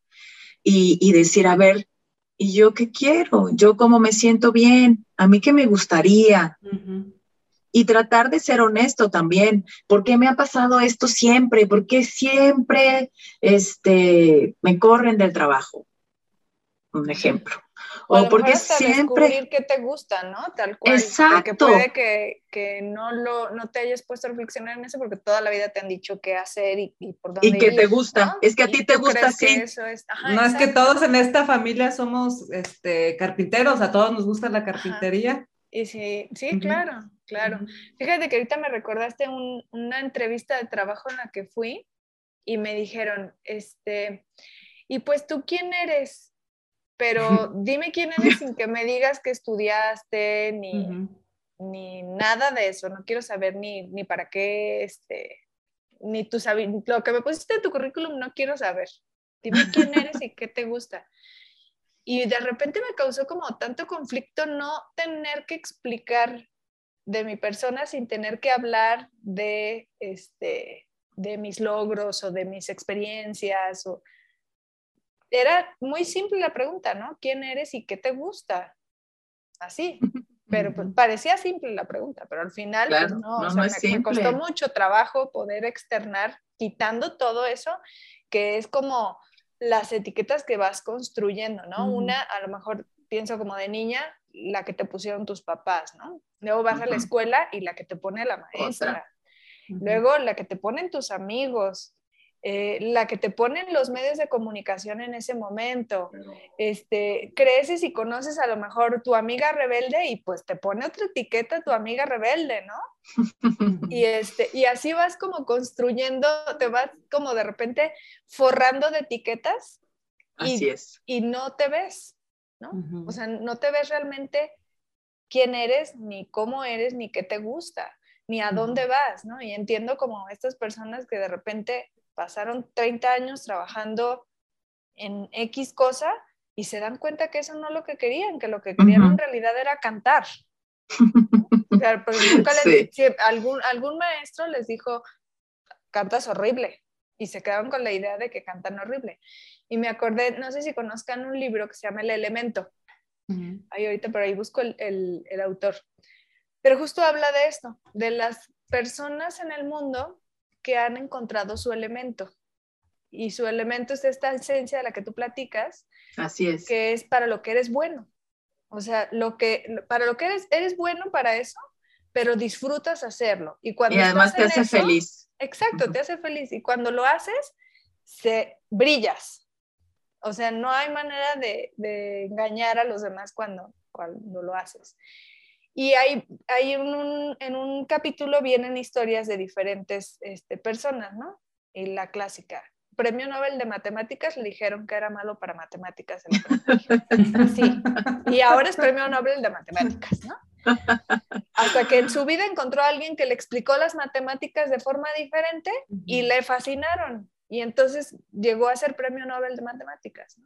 y, y decir, a ver, ¿Y yo qué quiero? ¿Yo cómo me siento bien? ¿A mí qué me gustaría? Y tratar de ser honesto también. ¿Por qué me ha pasado esto siempre? ¿Por qué siempre este, me corren del trabajo? Un ejemplo. O, porque siempre... Descubrir qué te gusta, ¿no? Tal cual. Exacto. Porque puede que, que, no, lo, no te hayas puesto a reflexionar en eso porque toda la vida te han dicho qué hacer y, y por dónde Y que te gusta. Es que a ti te gusta así. no es que todos en esta familia somos este, carpinteros, a todos nos gusta la carpintería. Y sí, sí, claro, claro. Fíjate que ahorita me recordaste un, una entrevista de trabajo en la que fui y me dijeron, este, y pues tú quién eres? Pero dime quién eres sin que me digas que estudiaste, ni, ni nada de eso, no quiero saber ni, ni para qué, este, ni tu lo que me pusiste en tu currículum no quiero saber. Dime quién eres y qué te gusta. Y de repente me causó como tanto conflicto no tener que explicar de mi persona sin tener que hablar de, este, de mis logros o de mis experiencias o era muy simple la pregunta, ¿no? ¿Quién eres y qué te gusta? Así. Pero pues, parecía simple la pregunta, pero al final pues, no, o sea, me, costó mucho trabajo poder externar, quitando todo eso, que es como las etiquetas que vas construyendo, ¿no? Una, a lo mejor pienso como de niña, la que te pusieron tus papás, ¿no? Luego vas a la escuela y la que te pone la maestra. Luego la que te ponen tus amigos, eh, la que te ponen los medios de comunicación en ese momento. Este, creces y conoces a lo mejor tu amiga rebelde y pues te pone otra etiqueta tu amiga rebelde, ¿no? y, este, y así vas como construyendo, te vas como de repente forrando de etiquetas y, y no te ves, ¿no? O sea, no te ves realmente quién eres, ni cómo eres, ni qué te gusta, ni a dónde vas, ¿no? Y entiendo como estas personas que de repente pasaron 30 años trabajando en X cosa y se dan cuenta que eso no es lo que querían, que lo que querían en realidad era cantar. nunca les, algún, algún maestro les dijo, cantas horrible, y se quedaron con la idea de que cantan horrible. Y me acordé, no sé si conozcan un libro que se llama El Elemento. Ahí ahorita por ahí busco el, el, el, autor. Pero justo habla de esto, de las personas en el mundo que han encontrado su elemento. Y su elemento es esta esencia de la que tú platicas. Así es. Que es para lo que eres bueno. O sea, lo que, para lo que eres, eres bueno para eso, pero disfrutas hacerlo. Y, cuando además te hace feliz. Exacto, te hace feliz. Y cuando lo haces, se brillas. O sea, no hay manera de, de engañar a los demás cuando, cuando lo haces. Y hay, hay un, en un capítulo vienen historias de diferentes este, personas, ¿no? Y la clásica, premio Nobel de Matemáticas le dijeron que era malo para matemáticas. Sí, y ahora es premio Nobel de Matemáticas, ¿no? Hasta que en su vida encontró a alguien que le explicó las matemáticas de forma diferente y le fascinaron. Y entonces llegó a ser premio Nobel de Matemáticas. ¿no?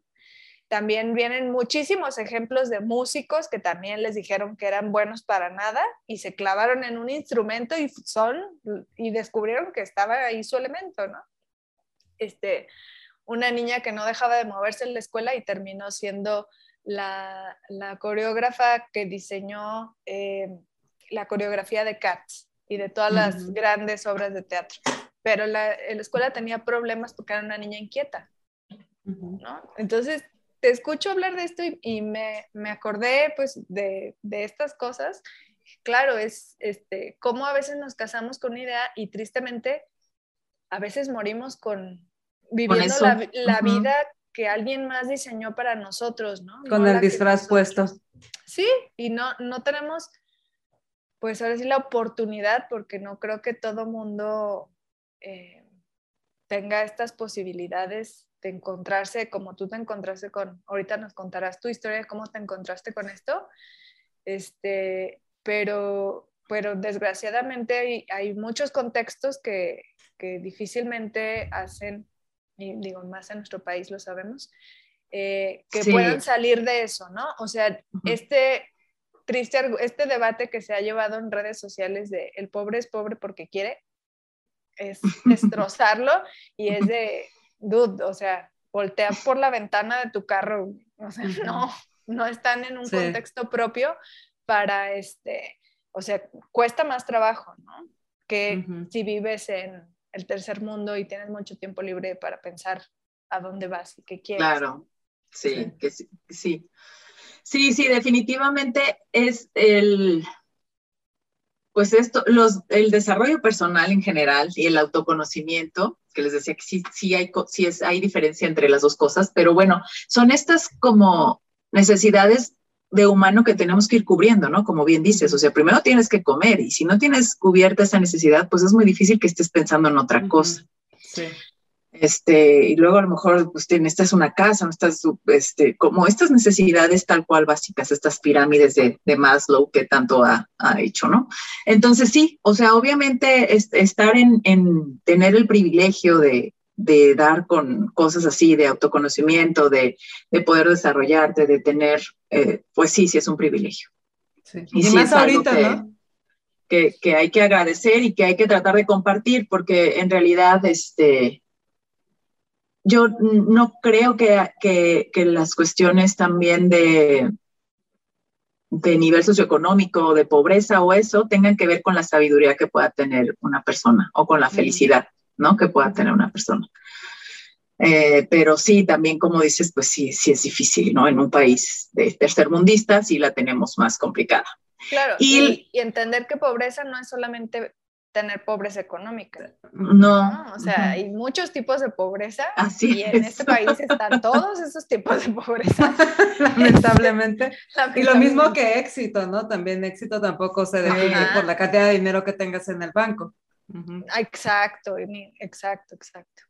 También vienen muchísimos ejemplos de músicos que también les dijeron que eran buenos para nada y se clavaron en un instrumento y son y descubrieron que estaba ahí su elemento, ¿no? Este, una niña que no dejaba de moverse en la escuela y terminó siendo la, coreógrafa que diseñó eh, la coreografía de Cats y de todas las grandes obras de teatro. Pero la, la, escuela tenía problemas porque era una niña inquieta. ¿no? Entonces, te escucho hablar de esto y, me, me, acordé pues de, de, estas cosas. Claro, es este, cómo a veces nos casamos con una idea y tristemente a veces morimos con viviendo la, la vida que alguien más diseñó para nosotros, ¿no? Con el disfraz puesto. Sí, y no, no tenemos, pues ahora sí, la oportunidad, porque no creo que todo mundo eh, tenga estas posibilidades encontrarse como tú te encontraste con, ahorita nos contarás tu historia, cómo te encontraste con esto, este, pero, pero desgraciadamente hay, muchos contextos que, que, difícilmente hacen, y digo, más en nuestro país lo sabemos, eh, que puedan salir de eso, ¿no? O sea, este triste, este debate que se ha llevado en redes sociales de el pobre es pobre porque quiere, es destrozarlo y es de, dude, o sea, voltea por la ventana de tu carro, o sea, no, no están en un contexto propio para este, o sea, cuesta más trabajo, ¿no? Que si vives en el tercer mundo y tienes mucho tiempo libre para pensar a dónde vas y qué quieres. Claro, sí, que sí, sí. Sí, sí, definitivamente es el, pues esto, los, el desarrollo personal en general y el autoconocimiento, que les decía que sí, sí, hay, sí es, hay diferencia entre las dos cosas, pero bueno, son estas como necesidades de humano que tenemos que ir cubriendo, ¿no? Como bien dices, o sea, primero tienes que comer y si no tienes cubierta esa necesidad, pues es muy difícil que estés pensando en otra cosa. Sí. Este, y luego a lo mejor pues es una casa, no estás, este, como estas necesidades tal cual básicas, estas pirámides de, de Maslow que tanto ha, ha, hecho, ¿no? Entonces sí, o sea, obviamente estar en, en, tener el privilegio de, de, dar con cosas así, de autoconocimiento, de, de poder desarrollarte, de tener, eh, pues sí, sí es un privilegio. Sí. Y, más ahorita, ¿no? Que, que hay que agradecer y que hay que tratar de compartir, porque en realidad, este, yo no creo que, las cuestiones también de, de nivel socioeconómico, de pobreza o eso, tengan que ver con la sabiduría que pueda tener una persona o con la felicidad, ¿no? Que pueda tener una persona. Eh, pero sí, también como dices, pues sí, sí es difícil, ¿no? En un país de tercermundista sí la tenemos más complicada. Claro, y, entender que pobreza no es solamente tener pobreza económica. No. O sea, hay muchos tipos de pobreza Así y en este país están todos esos tipos de pobreza. Lamentablemente. Y lo mismo que éxito, ¿no? También éxito tampoco se define por la cantidad de dinero que tengas en el banco. Exacto, exacto, exacto.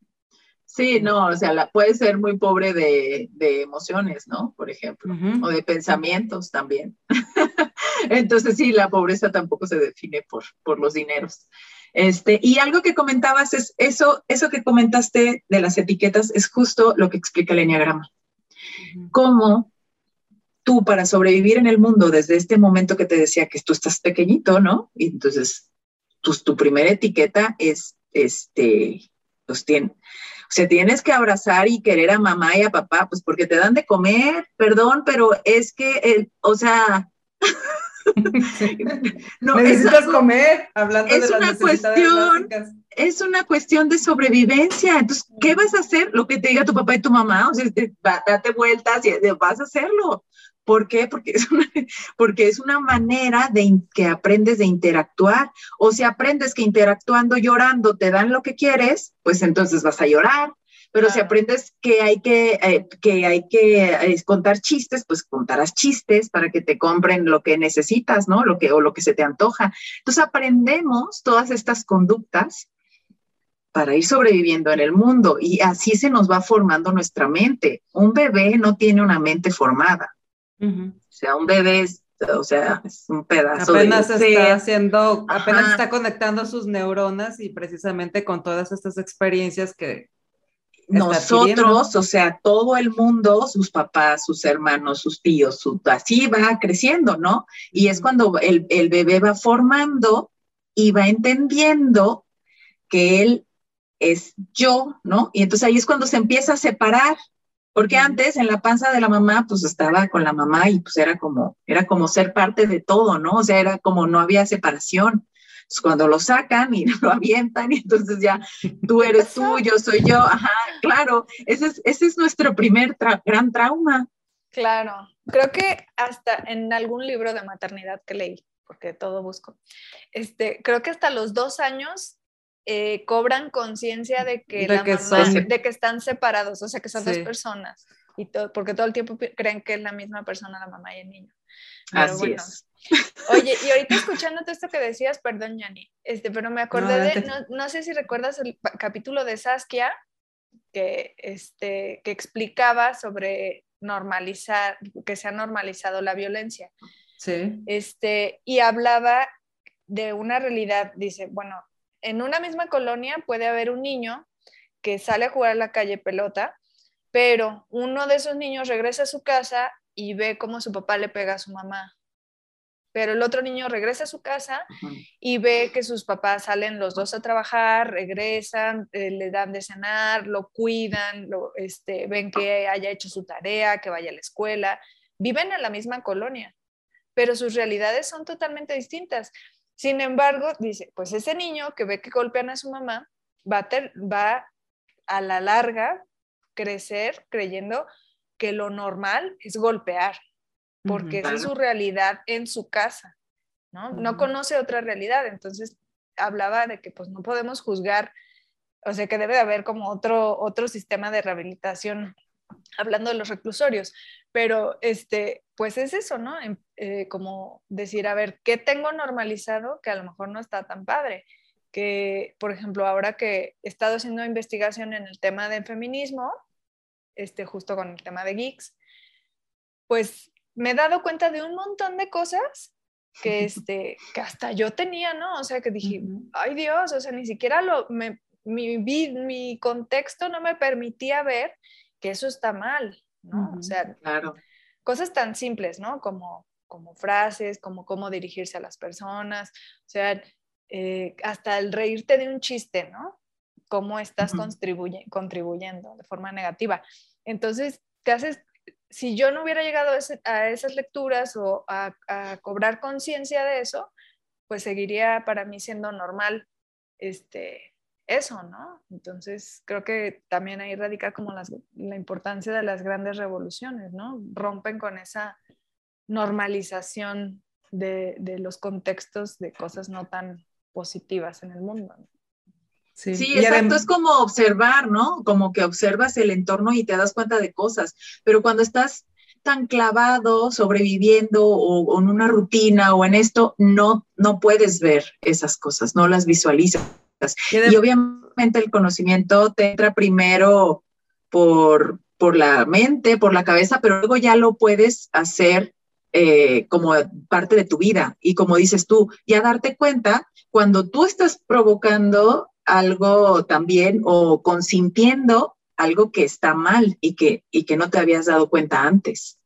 Sí, no, o sea, la, puede ser muy pobre de, de emociones, ¿no? Por ejemplo, o de pensamientos también. Entonces, sí, la pobreza tampoco se define por, por los dineros. Este, y algo que comentabas es eso, eso que comentaste de las etiquetas es justo lo que explica el enneagrama. Cómo tú para sobrevivir en el mundo desde este momento que te decía que tú estás pequeñito, ¿no? Y entonces tu, tu primera etiqueta es, este, pues tiene, o sea, tienes que abrazar y querer a mamá y a papá, pues porque te dan de comer, perdón, pero es que, el, o sea, no, Necesitas comer, hablando es de una cuestión, Es una cuestión de sobrevivencia. Entonces, ¿qué vas a hacer? Lo que te diga tu papá y tu mamá, o sea, date vueltas y vas a hacerlo. ¿Por qué? Porque es una, porque es una manera de que aprendes de interactuar. O si aprendes que interactuando, llorando, te dan lo que quieres, pues entonces vas a llorar. Pero si aprendes que hay que, eh, que, hay que eh, contar chistes, pues contarás chistes para que te compren lo que necesitas, ¿no? Lo que, o lo que se te antoja. Entonces aprendemos todas estas conductas para ir sobreviviendo en el mundo y así se nos va formando nuestra mente. Un bebé no tiene una mente formada. O sea, un bebé es, o sea, es un pedazo apenas está haciendo, apenas está conectando sus neuronas y precisamente con todas estas experiencias que nosotros, o sea, todo el mundo, sus papás, sus hermanos, sus tíos, así va creciendo, ¿no? Y es cuando el, el, bebé va formando y va entendiendo que él es yo, ¿no? Y entonces ahí es cuando se empieza a separar, porque antes en la panza de la mamá, pues estaba con la mamá y pues era como, era como ser parte de todo, ¿no? O sea, era como no había separación cuando lo sacan y lo avientan, y entonces ya tú eres tú, yo soy yo, ajá, claro, ese es, ese es nuestro primer gran trauma. Claro, creo que hasta en algún libro de maternidad que leí, porque todo busco, este, creo que hasta los dos años eh, cobran conciencia de que, de, que de que están separados, o sea, que son dos personas, y todo, porque todo el tiempo creen que es la misma persona, la mamá y el niño. Así es. Oye, y ahorita escuchándote esto que decías, perdón, Yani, este, pero me acordé de, no, no, sé si recuerdas el capítulo de Saskia, que, este, que explicaba sobre normalizar, que se ha normalizado la violencia. Sí. Este, y hablaba de una realidad, dice, bueno, en una misma colonia puede haber un niño que sale a jugar a la calle pelota, pero uno de esos niños regresa a su casa y ve cómo su papá le pega a su mamá. Pero el otro niño regresa a su casa y ve que sus papás salen los dos a trabajar, regresan, eh, le dan de cenar, lo cuidan, lo, este, ven que haya hecho su tarea, que vaya a la escuela. Viven en la misma colonia, pero sus realidades son totalmente distintas. Sin embargo, dice, pues ese niño que ve que golpean a su mamá va va a la larga crecer creyendo que lo normal es golpear, porque esa es su realidad en su casa, ¿no? No conoce otra realidad, entonces hablaba de que pues no podemos juzgar, o sea que debe de haber como otro, otro sistema de rehabilitación, hablando de los reclusorios, pero este, pues es eso, ¿no? Eh, como decir, a ver, ¿qué tengo normalizado que a lo mejor no está tan padre? Que, por ejemplo, ahora que he estado haciendo investigación en el tema del feminismo, este, justo con el tema de geeks, pues me he dado cuenta de un montón de cosas que, este, que hasta yo tenía, ¿no? O sea, que dije, ay Dios, o sea, ni siquiera lo, me, mi, mi contexto no me permitía ver que eso está mal, ¿no? O sea, claro. cosas tan simples, ¿no? Como, como frases, como cómo dirigirse a las personas, o sea, eh, hasta el reírte de un chiste, ¿no? cómo estás contribuyendo de forma negativa. Entonces, te haces, si yo no hubiera llegado a, esas lecturas o a, cobrar conciencia de eso, pues seguiría para mí siendo normal este, eso, ¿no? Entonces, creo que también ahí radica como la importancia de las grandes revoluciones, ¿no? Rompen con esa normalización de, de los contextos de cosas no tan positivas en el mundo. Sí, exacto, es como observar, ¿no? Como que observas el entorno y te das cuenta de cosas, pero cuando estás tan clavado sobreviviendo o, en una rutina o en esto, no, no puedes ver esas cosas, no las visualizas. Y obviamente el conocimiento te entra primero por, por la mente, por la cabeza, pero luego ya lo puedes hacer eh, como parte de tu vida. Y como dices tú, ya darte cuenta cuando tú estás provocando algo también o consintiendo algo que está mal y que, y que no te habías dado cuenta antes.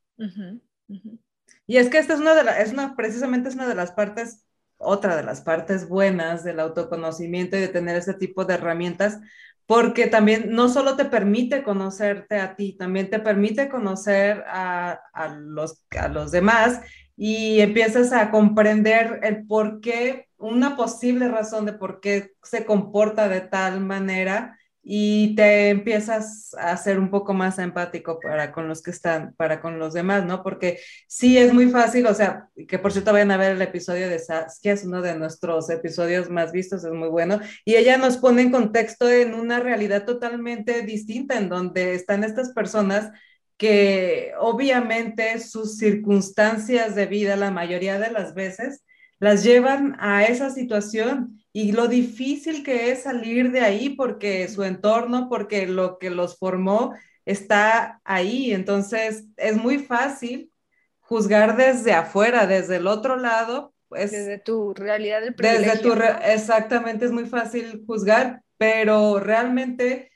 Y es que esta es una de las, es una, precisamente es una de las partes, otra de las partes buenas del autoconocimiento y de tener ese tipo de herramientas, porque también no solo te permite conocerte a ti, también te permite conocer a, los, los demás y empiezas a comprender el por qué, una posible razón de por qué se comporta de tal manera y te empiezas a ser un poco más empático para con los que están, para con los demás, ¿no? Porque sí es muy fácil, o sea, que por cierto vayan a ver el episodio de Saskia, es uno de nuestros episodios más vistos, es muy bueno, y ella nos pone en contexto en una realidad totalmente distinta, en donde están estas personas que obviamente sus circunstancias de vida la mayoría de las veces las llevan a esa situación y lo difícil que es salir de ahí porque su entorno, porque lo que los formó está ahí. Entonces es muy fácil juzgar desde afuera, desde el otro lado. Pues, desde tu realidad del Desde tu exactamente, es muy fácil juzgar, pero realmente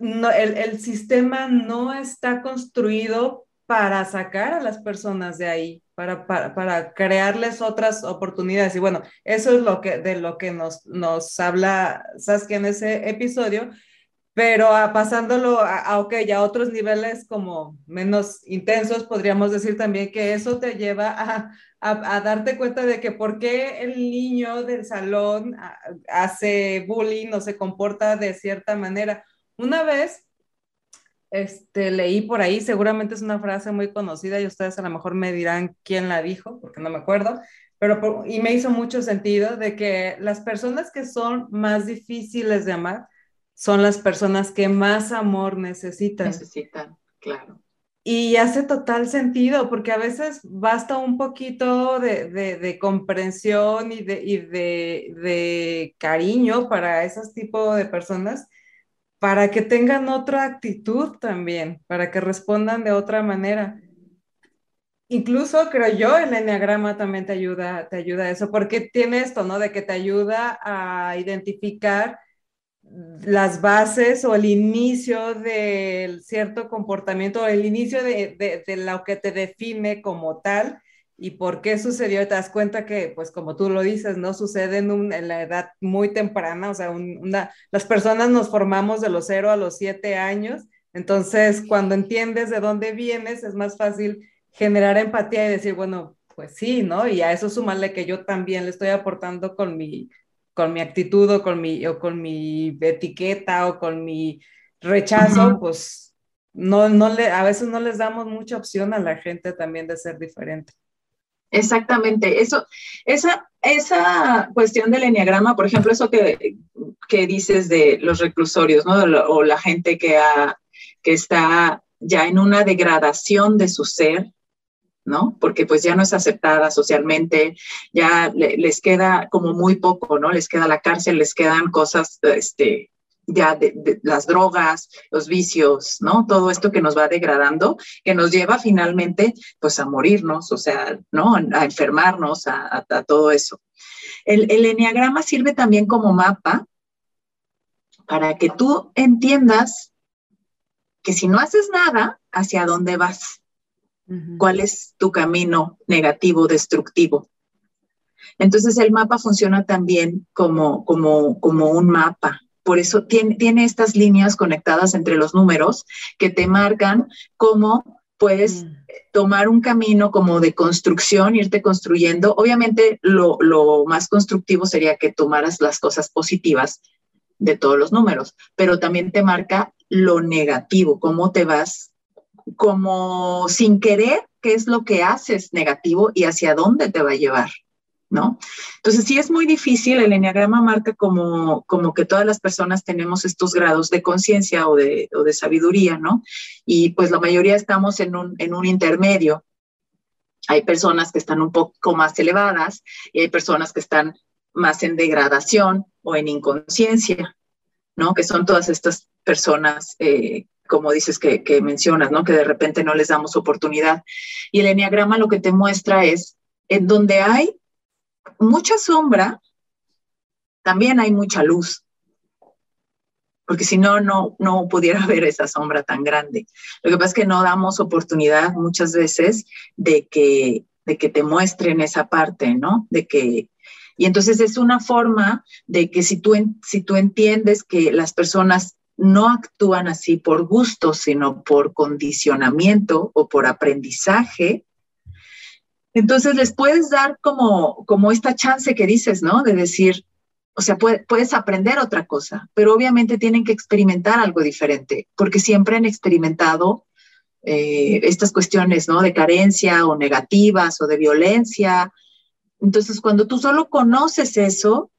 el, sistema no está construido para sacar a las personas de ahí, para, crearles otras oportunidades. Y bueno, eso es lo que, de lo que nos, nos habla Saskia en ese episodio, pero pasándolo a, a, a otros niveles como menos intensos, podríamos decir también que eso te lleva a, a, darte cuenta de que por qué el niño del salón hace bullying o se comporta de cierta manera una vez este, leí por ahí, seguramente es una frase muy conocida y ustedes a lo mejor me dirán quién la dijo, porque no me acuerdo, pero y me hizo mucho sentido de que las personas que son más difíciles de amar son las personas que más amor necesitan. Necesitan, claro. Y hace total sentido, porque a veces basta un poquito de, comprensión y, de, y de, cariño para esos tipos de personas para que tengan otra actitud también, para que respondan de otra manera. Incluso creo yo, el enneagrama también te ayuda, te ayuda a eso, porque tiene esto, ¿no? De que te ayuda a identificar las bases o el inicio del cierto comportamiento, el inicio de, de, lo que te define como tal y por qué sucedió. Te das cuenta que, pues como tú lo dices, ¿no? Sucede en, en la edad muy temprana, o sea, una, las personas nos formamos de los cero a los siete años, entonces cuando entiendes de dónde vienes es más fácil generar empatía y decir, bueno, pues sí, ¿no? Y a eso sumarle que yo también le estoy aportando con mi, con mi actitud o con mi, o con mi etiqueta o con mi rechazo, pues no, no le, a veces no les damos mucha opción a la gente también de ser diferente. Exactamente, eso, esa, esa cuestión del enneagrama, por ejemplo, eso que, que dices de los reclusorios, ¿no? O la gente que, ha, que está ya en una degradación de su ser, ¿no? Porque pues ya no es aceptada socialmente, ya les queda como muy poco, ¿no? Les queda la cárcel, les quedan cosas, este, ya de, las drogas, los vicios, ¿no? Todo esto que nos va degradando, que nos lleva finalmente, pues, a morirnos, o sea, ¿no? A enfermarnos, a, todo eso. El, el enneagrama sirve también como mapa para que tú entiendas que si no haces nada, ¿hacia dónde vas? cuál es tu camino negativo, destructivo. Entonces el mapa funciona también como, como, como un mapa. Por eso tiene, tiene estas líneas conectadas entre los números que te marcan cómo puedes mm. tomar un camino como de construcción, irte construyendo. Obviamente lo, lo más constructivo sería que tomaras las cosas positivas de todos los números, pero también te marca lo negativo, cómo te vas como sin querer qué es lo que haces negativo y hacia dónde te va a llevar, ¿no? Entonces sí es muy difícil, el enneagrama marca como, como que todas las personas tenemos estos grados de conciencia o de, de sabiduría, ¿no? Y pues la mayoría estamos en un, en un intermedio. Hay personas que están un poco más elevadas y hay personas que están más en degradación o en inconsciencia, ¿no? Que son todas estas personas eh, como dices que, mencionas, ¿no? Que de repente no les damos oportunidad. Y el enneagrama lo que te muestra es en donde hay mucha sombra, también hay mucha luz. Porque si no, no, no pudiera haber esa sombra tan grande. Lo que pasa es que no damos oportunidad muchas veces de que, de que te muestren esa parte, ¿no? De que, y entonces es una forma de que si tú, si tú entiendes que las personas no actúan así por gusto, sino por condicionamiento o por aprendizaje. Entonces les puedes dar como, como esta chance que dices, ¿no? De decir, o sea, puedes aprender otra cosa, pero obviamente tienen que experimentar algo diferente, porque siempre han experimentado eh, estas cuestiones, ¿no? De carencia o negativas o de violencia. Entonces, cuando tú solo conoces eso,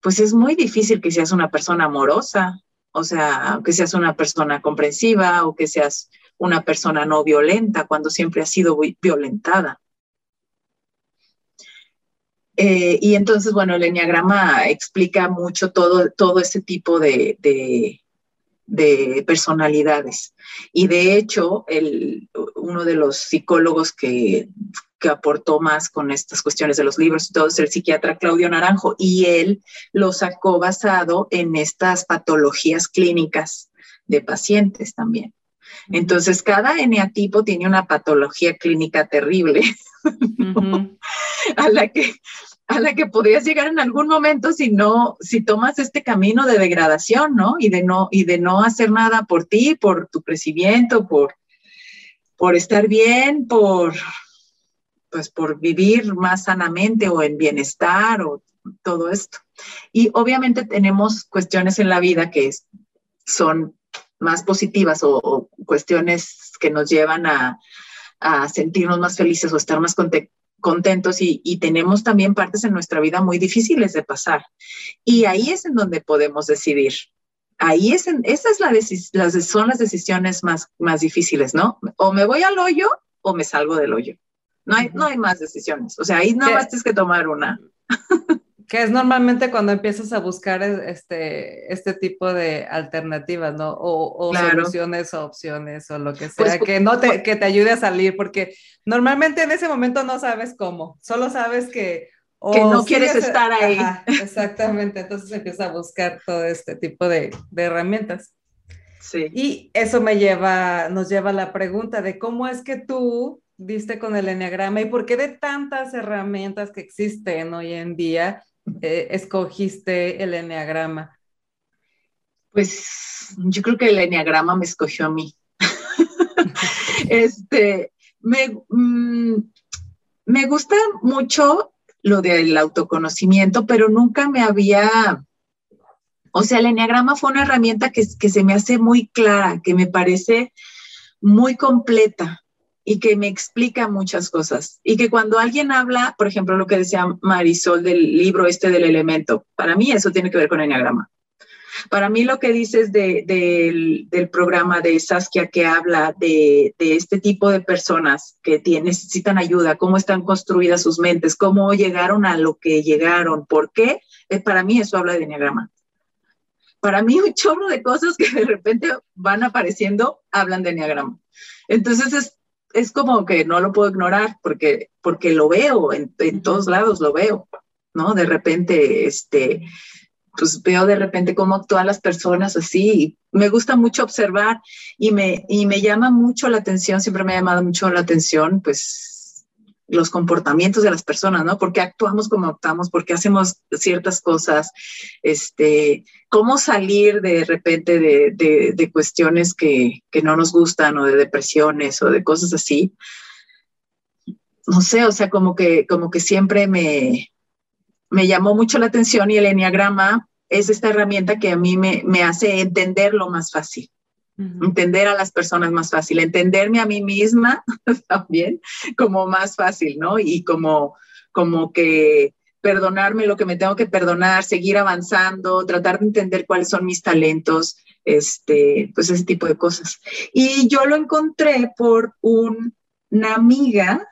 pues es muy difícil que seas una persona amorosa, o sea, que seas una persona comprensiva o que seas una persona no violenta cuando siempre has sido violentada. Eh, y entonces, bueno, el enneagrama explica mucho todo, todo ese tipo de, de, personalidades. Y de hecho, el, uno de los psicólogos que que aportó más con estas cuestiones de los libros y todo es el psiquiatra Claudio Naranjo y él lo sacó basado en estas patologías clínicas de pacientes también. Entonces, cada eneatipo tiene una patología clínica terrible a, la que, a la que podrías llegar en algún momento si no, si tomas este camino de degradación, ¿no? Y de no, y de no hacer nada por ti, por tu crecimiento, por, por estar bien, por, pues por vivir más sanamente o en bienestar o todo esto. Y obviamente tenemos cuestiones en la vida que son más positivas o, cuestiones que nos llevan a, sentirnos más felices o estar más contentos y, tenemos también partes en nuestra vida muy difíciles de pasar. Y ahí es en donde podemos decidir. Ahí es en, esas es la las, son las decisiones más, más difíciles, ¿no? O me voy al hoyo o me salgo del hoyo. No hay, no hay más decisiones. O sea, ahí nada más tienes que tomar una. Que es normalmente cuando empiezas a buscar este, este tipo de alternativas, ¿no? O, soluciones o opciones o lo que pues sea, que, no te, que te ayude a salir, porque normalmente en ese momento no sabes cómo, solo sabes que... que no quieres estar ahí. exactamente, entonces empiezas a buscar todo este tipo de, de herramientas. Sí. Y eso me lleva, nos lleva a la pregunta de cómo es que tú diste con el enneagrama y por qué de tantas herramientas que existen hoy en día eh, escogiste el enneagrama? Pues yo creo que el enneagrama me escogió a mí. este, me, mm, me gusta mucho lo del autoconocimiento, pero nunca me había, o sea, el enneagrama fue una herramienta que, que se me hace muy clara, que me parece muy completa y que me explica muchas cosas. Y que cuando alguien habla, por ejemplo, lo que decía Marisol del libro este del elemento, para mí eso tiene que ver con enneagrama. Para mí lo que dices de, del programa de Saskia que habla de, de, este tipo de personas que necesitan ayuda, cómo están construidas sus mentes, cómo llegaron a lo que llegaron, por qué, eh, para mí eso habla de enneagrama. Para mí un chorro de cosas que de repente van apareciendo hablan de enneagrama. Entonces es es como que no lo puedo ignorar porque, porque lo veo, en, todos lados lo veo, ¿no? De repente, este, pues veo de repente cómo actúan las personas así. Me gusta mucho observar y me, y me llama mucho la atención, siempre me ha llamado mucho la atención, pues los comportamientos de las personas, ¿no? ¿Por qué actuamos como actuamos? ¿Por qué hacemos ciertas cosas? Este, ¿Cómo salir de repente de, de, cuestiones que, que, no nos gustan o de depresiones o de cosas así? No sé, o sea, como que, como que siempre me, me llamó mucho la atención y el enneagrama es esta herramienta que a mí me, me hace entenderlo más fácil entender a las personas más fácil, entenderme a mí misma también como más fácil, ¿no? Y como, como que perdonarme lo que me tengo que perdonar, seguir avanzando, tratar de entender cuáles son mis talentos, este, pues ese tipo de cosas. Y yo lo encontré por una amiga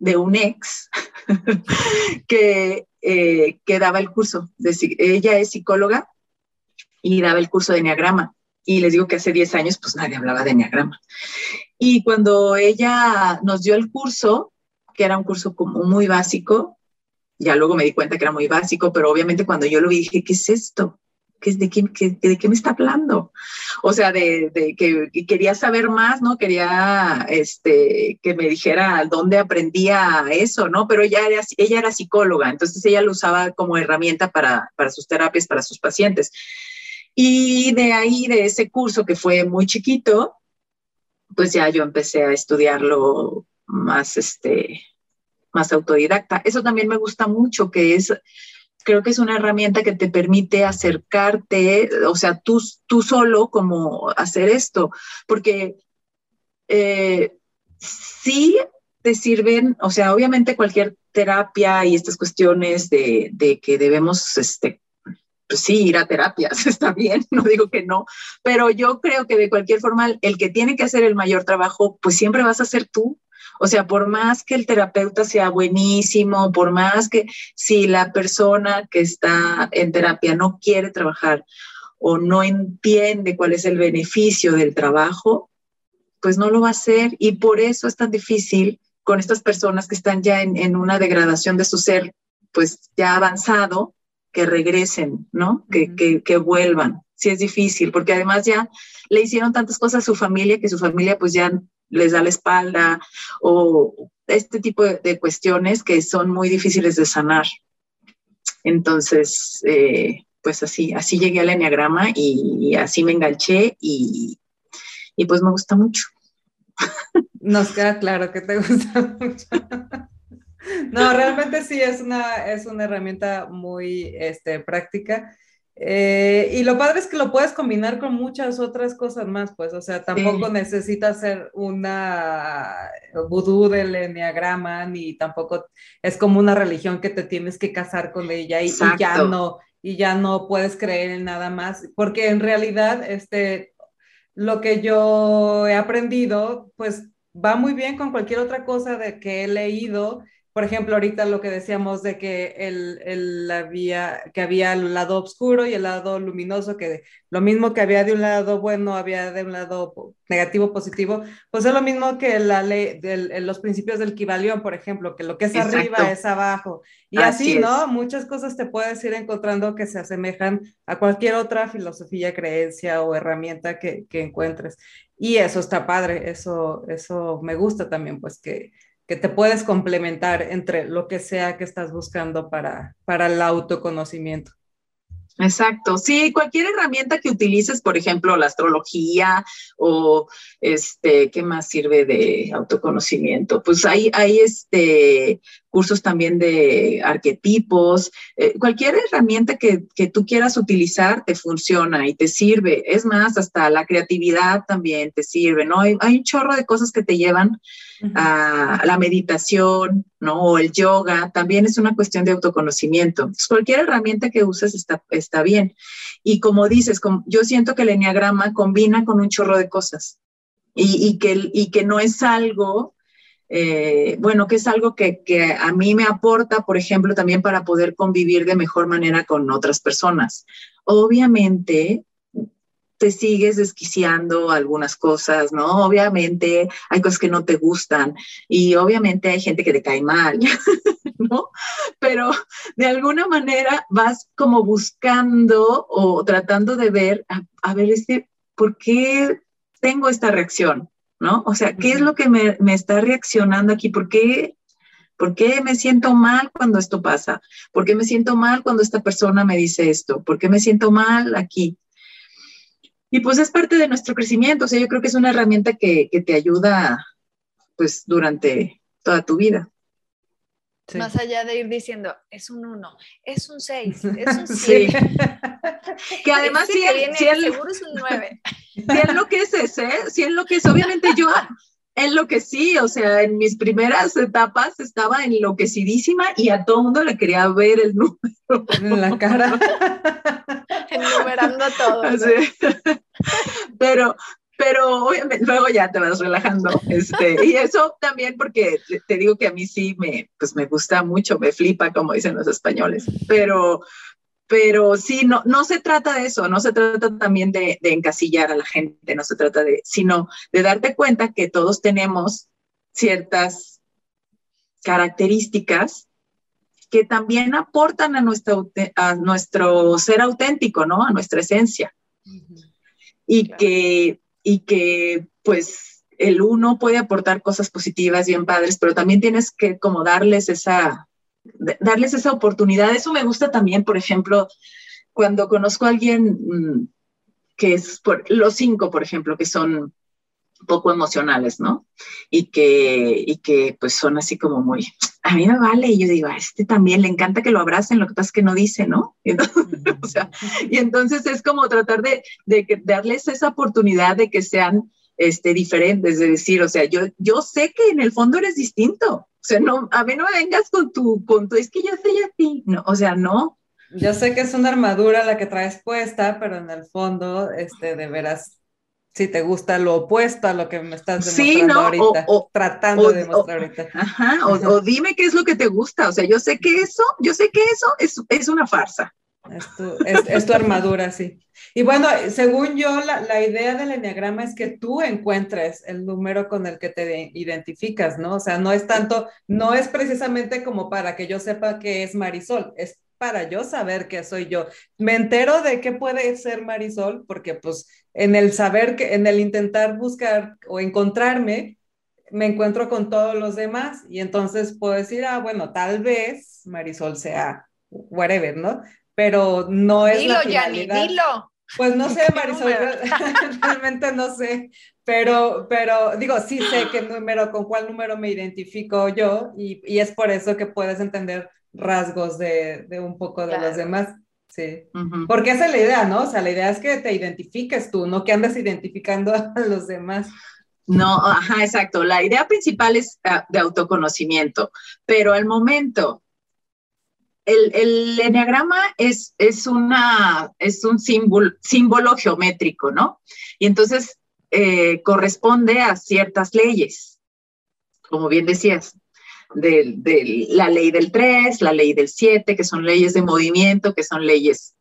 de un ex que, eh, que daba el curso. Ella es psicóloga y daba el curso de Enneagrama. Y les digo que hace 10 años pues nadie hablaba de enneagrama. Y cuando ella nos dio el curso, que era un curso como muy básico, ya luego me di cuenta que era muy básico, pero obviamente cuando yo lo vi dije, ¿qué es esto? ¿Qué, de, qué, ¿De qué me está hablando? O sea, de, de que, quería saber más, ¿no? Quería este, que me dijera dónde aprendía eso, ¿no? Pero ella era, ella era psicóloga, entonces ella lo usaba como herramienta para, para sus terapias, para sus pacientes. Y de ahí, de ese curso que fue muy chiquito, pues ya yo empecé a estudiarlo más, este, más autodidacta. Eso también me gusta mucho, que es, creo que es una herramienta que te permite acercarte, o sea, tú, tú solo como hacer esto, porque eh, sí te sirven, o sea, obviamente cualquier terapia y estas cuestiones de, de que debemos este, pues sí, ir a terapias, está bien, no digo que no, pero yo creo que de cualquier forma el que tiene que hacer el mayor trabajo, pues siempre vas a ser tú. O sea, por más que el terapeuta sea buenísimo, por más que si la persona que está en terapia no quiere trabajar o no entiende cuál es el beneficio del trabajo, pues no lo va a hacer. Y por eso es tan difícil con estas personas que están ya en, en una degradación de su ser, pues ya avanzado, que regresen, ¿no? Que, que, que, vuelvan. Sí es difícil, porque además ya le hicieron tantas cosas a su familia que su familia pues ya les da la espalda o este tipo de, cuestiones que son muy difíciles de sanar. Entonces, eh, pues así, así llegué al enneagrama y, así me enganché y, y pues me gusta mucho. Nos queda claro que te gusta mucho. No, realmente sí es una, es una herramienta muy este, práctica. Eh, y lo padre es que lo puedes combinar con muchas otras cosas más, pues, o sea, tampoco necesitas ser una vudú del enneagrama, ni tampoco es como una religión que te tienes que casar con ella y, y, ya no, y ya no puedes creer en nada más, porque en realidad, este, lo que yo he aprendido, pues va muy bien con cualquier otra cosa de que he leído por ejemplo, ahorita lo que decíamos de que, el, había, que había el lado oscuro y el lado luminoso, que lo mismo que había de un lado bueno, había de un lado negativo, positivo, pues es lo mismo que la ley, de los principios del Kibalión, por ejemplo, que lo que es arriba es abajo. Y así, ¿no? Muchas cosas te puedes ir encontrando que se asemejan a cualquier otra filosofía, creencia o herramienta que, que encuentres. Y eso está padre, eso, eso me gusta también, pues que que te puedes complementar entre lo que sea que estás buscando para, para el autoconocimiento. Exacto, sí, cualquier herramienta que utilices, por ejemplo, la astrología o este, ¿qué más sirve de autoconocimiento? Pues hay, hay este, cursos también de arquetipos, eh, cualquier herramienta que, que, tú quieras utilizar te funciona y te sirve. Es más, hasta la creatividad también te sirve, ¿no? Hay, hay un chorro de cosas que te llevan a la meditación, ¿no? O el yoga, también es una cuestión de autoconocimiento. cualquier herramienta que uses está, está bien. Y como dices, yo siento que el enneagrama combina con un chorro de cosas y, y que, y que no es algo, eh, bueno, que es algo que, que a mí me aporta, por ejemplo, también para poder convivir de mejor manera con otras personas. Obviamente, te sigues desquiciando algunas cosas, ¿no? Obviamente hay cosas que no te gustan y obviamente hay gente que te cae mal, ¿no? Pero de alguna manera vas como buscando o tratando de ver, a, ver, este, ¿por qué tengo esta reacción? ¿No? O sea, ¿qué es lo que me, me está reaccionando aquí? ¿Por qué ¿Por qué me siento mal cuando esto pasa? ¿Por qué me siento mal cuando esta persona me dice esto? ¿Por qué me siento mal aquí? Y pues es parte de nuestro crecimiento, o sea, yo creo que es una herramienta que, te ayuda pues durante toda tu vida. Más allá de ir diciendo, es un 1, es un 6, es un 7. que además si, él, si seguro es un 9. Si él lo que es ese, si él lo que es, obviamente yo en lo que sí, o sea, en mis primeras etapas estaba enloquecidísima y a todo mundo le quería ver el número. En la cara. Enumerando todo. Pero, pero obviamente luego ya te vas relajando. Este, y eso también porque te digo que a mí sí me, pues me gusta mucho, me flipa, como dicen los españoles. Pero, pero sí, no, no se trata de eso, no se trata también de, encasillar a la gente, no se trata de, sino de darte cuenta que todos tenemos ciertas características que también aportan a nuestro, a nuestro ser auténtico, ¿no? A nuestra esencia. Y, que, y que, pues, el uno puede aportar cosas positivas, bien padres, pero también tienes que como darles esa, darles esa oportunidad. Eso me gusta también, por ejemplo, cuando conozco a alguien mm, que es por, los cinco, por ejemplo, que son poco emocionales, ¿no? Y que, y que pues son así como muy, a mí me vale, y yo digo, a este también le encanta que lo abracen, lo que pasa es que no dice, ¿no? Y entonces, y entonces es como tratar de, de, darles esa oportunidad de que sean este, diferentes, de decir, o sea, yo, yo sé que en el fondo eres distinto, o sea, no, a mí no me vengas con tu, con tu, es que yo soy así. No, o sea, no. Yo sé que es una armadura la que traes puesta, pero en el fondo, este, de veras, si te gusta lo opuesto a lo que me estás demostrando ahorita, o, tratando de demostrar ahorita. Ajá, o, dime qué es lo que te gusta. O sea, yo sé que eso, yo sé que eso es, es una farsa. Es tu, es, tu, armadura, sí. Y bueno, según yo, la, la, idea del enneagrama es que tú encuentres el número con el que te identificas, ¿no? O sea, no es tanto, no es precisamente como para que yo sepa que es Marisol, es para yo saber que soy yo. Me entero de qué puede ser Marisol, porque pues en el saber que, en el intentar buscar o encontrarme, me encuentro con todos los demás y entonces puedo decir, ah, bueno, tal vez Marisol sea whatever, ¿no? pero no es dilo, la finalidad. dilo. Pues no sé, Marisol, realmente no sé, pero, pero digo, sí sé qué número, con cuál número me identifico yo y, y es por eso que puedes entender rasgos de, de un poco de los demás. Sí, porque esa es la idea, ¿no? O sea, la idea es que te identifiques tú, no que andes identificando a los demás. No, ajá, exacto. La idea principal es ah, de autoconocimiento, pero al momento el, el enneagrama es, es, una, es un símbolo, símbolo geométrico, ¿no? Y entonces eh, corresponde a ciertas leyes, como bien decías. De, la ley del 3, la ley del 7, que son leyes de movimiento, que son leyes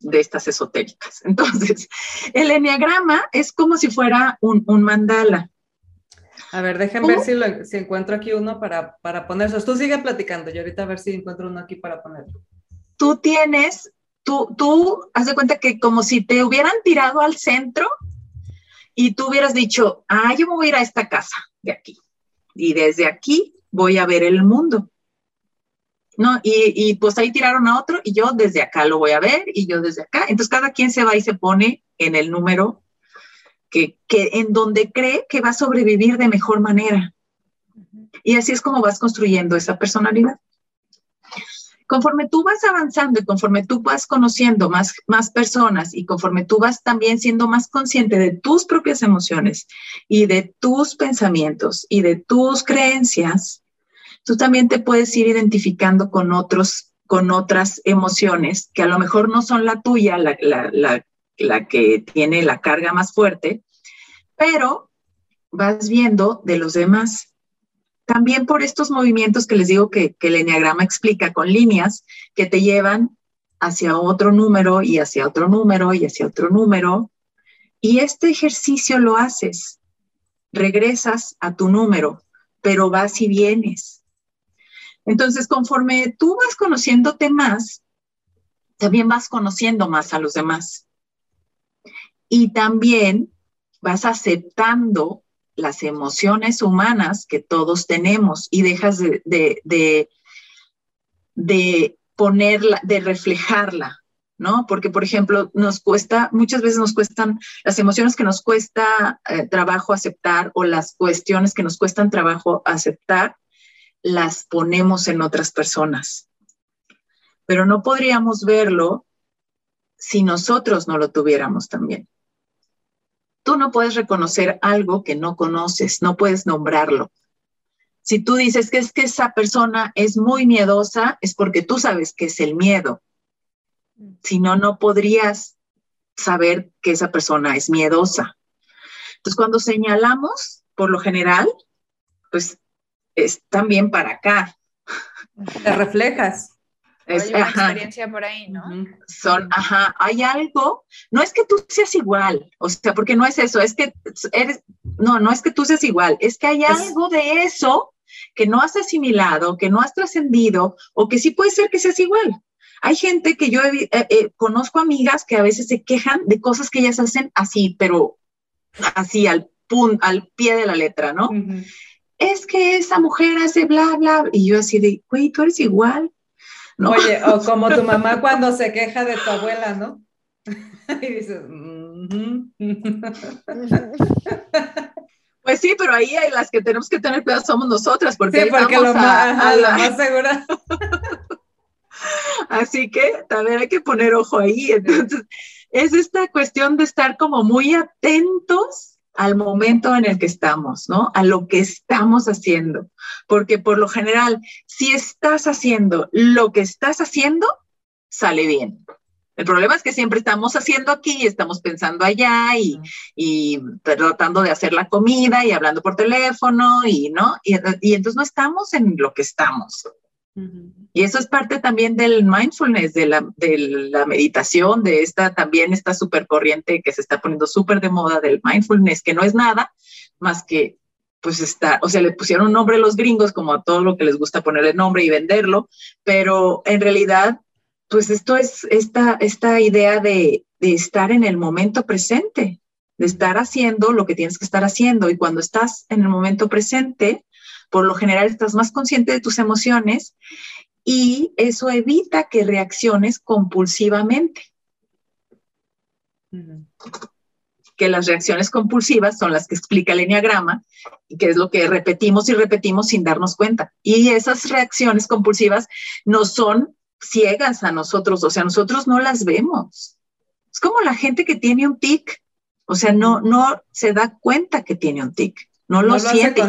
de estas esotéricas. Entonces, el enneagrama es como si fuera un, mandala. A ver, déjenme ver si, si, encuentro aquí uno para, para. Tú sigue platicando, yo ahorita a ver si encuentro uno aquí para ponerlo. Tú tienes, tú, tú, haz de cuenta que como si te hubieran tirado al centro y tú hubieras dicho, ah, yo me voy a ir a esta casa de aquí. Y desde aquí voy a ver el mundo. ¿No? Y, pues ahí tiraron a otro y yo desde acá lo voy a ver y yo desde acá. Entonces cada quien se va y se pone en el número que, que en donde cree que va a sobrevivir de mejor manera. Y así es como vas construyendo esa personalidad. Conforme tú vas avanzando y conforme tú vas conociendo más, más personas y conforme tú vas también siendo más consciente de tus propias emociones y de tus pensamientos y de tus creencias, tú también te puedes ir identificando con otros, con otras emociones que a lo mejor no son la tuya, la, la, la que tiene la carga más fuerte, pero vas viendo de los demás también por estos movimientos que les digo que, el enneagrama explica con líneas que te llevan hacia otro número y hacia otro número y hacia otro número. Y este ejercicio lo haces. Regresas a tu número, pero vas y vienes. Entonces, conforme tú vas conociéndote más, también vas conociendo más a los demás. Y también vas aceptando las emociones humanas que todos tenemos y dejas de, de, de, ponerla, de reflejarla, ¿no? Porque, por ejemplo, nos cuesta, muchas veces nos cuestan las emociones que nos cuesta eh, trabajo aceptar o las cuestiones que nos cuestan trabajo aceptar, las ponemos en otras personas. Pero no podríamos verlo si nosotros no lo tuviéramos también. Tú no puedes reconocer algo que no conoces, no puedes nombrarlo. Si tú dices que es que esa persona es muy miedosa, es porque tú sabes que es el miedo. Si no, no podrías saber que esa persona es miedosa. Entonces, cuando señalamos, por lo general, pues es también para acá. Te reflejas. Es, hay una experiencia por ahí, ¿no? Son, ajá, hay algo, no es que tú seas igual, o sea, porque no es eso, es que eres, no, no es que tú seas igual, es que hay algo de eso que no has asimilado, que no has trascendido, o que sí puede ser que seas igual. Hay gente que yo eh, eh, conozco amigas que a veces se quejan de cosas que ellas hacen así, pero así al, pun, al pie de la letra, ¿no? Es que esa mujer hace bla, bla, y yo así de, güey, tú eres igual, Oye, o como tu mamá cuando se queja de tu abuela, ¿no? y dices, Pues sí, pero ahí hay las que tenemos que tener cuidado somos nosotras, porque, sí, porque lo, más, la... más segura. Así que también hay que poner ojo ahí. Entonces, es esta cuestión de estar como muy atentos al momento en el que estamos, ¿no? A lo que estamos haciendo. Porque por lo general, si estás haciendo lo que estás haciendo, sale bien. El problema es que siempre estamos haciendo aquí, estamos pensando allá y, y tratando de hacer la comida y hablando por teléfono y, ¿no? Y, y entonces no estamos en lo que estamos. Y eso es parte también del mindfulness, de la, de la meditación, de esta también esta super corriente que se está poniendo súper de moda del mindfulness, que no es nada más que pues está, o sea, le pusieron nombre los gringos como a todo lo que les gusta ponerle nombre y venderlo, pero en realidad, pues esto es esta, esta idea de, de estar en el momento presente, de estar haciendo lo que tienes que estar haciendo. Y cuando estás en el momento presente, por lo general estás más consciente de tus emociones y eso evita que reacciones compulsivamente. Que las reacciones compulsivas son las que explica el enneagrama que es lo que repetimos y repetimos sin darnos cuenta. Y esas reacciones compulsivas no son ciegas a nosotros, o sea, nosotros no las vemos. Es como la gente que tiene un tic, o sea, no, no se da cuenta que tiene un tic no lo, siente.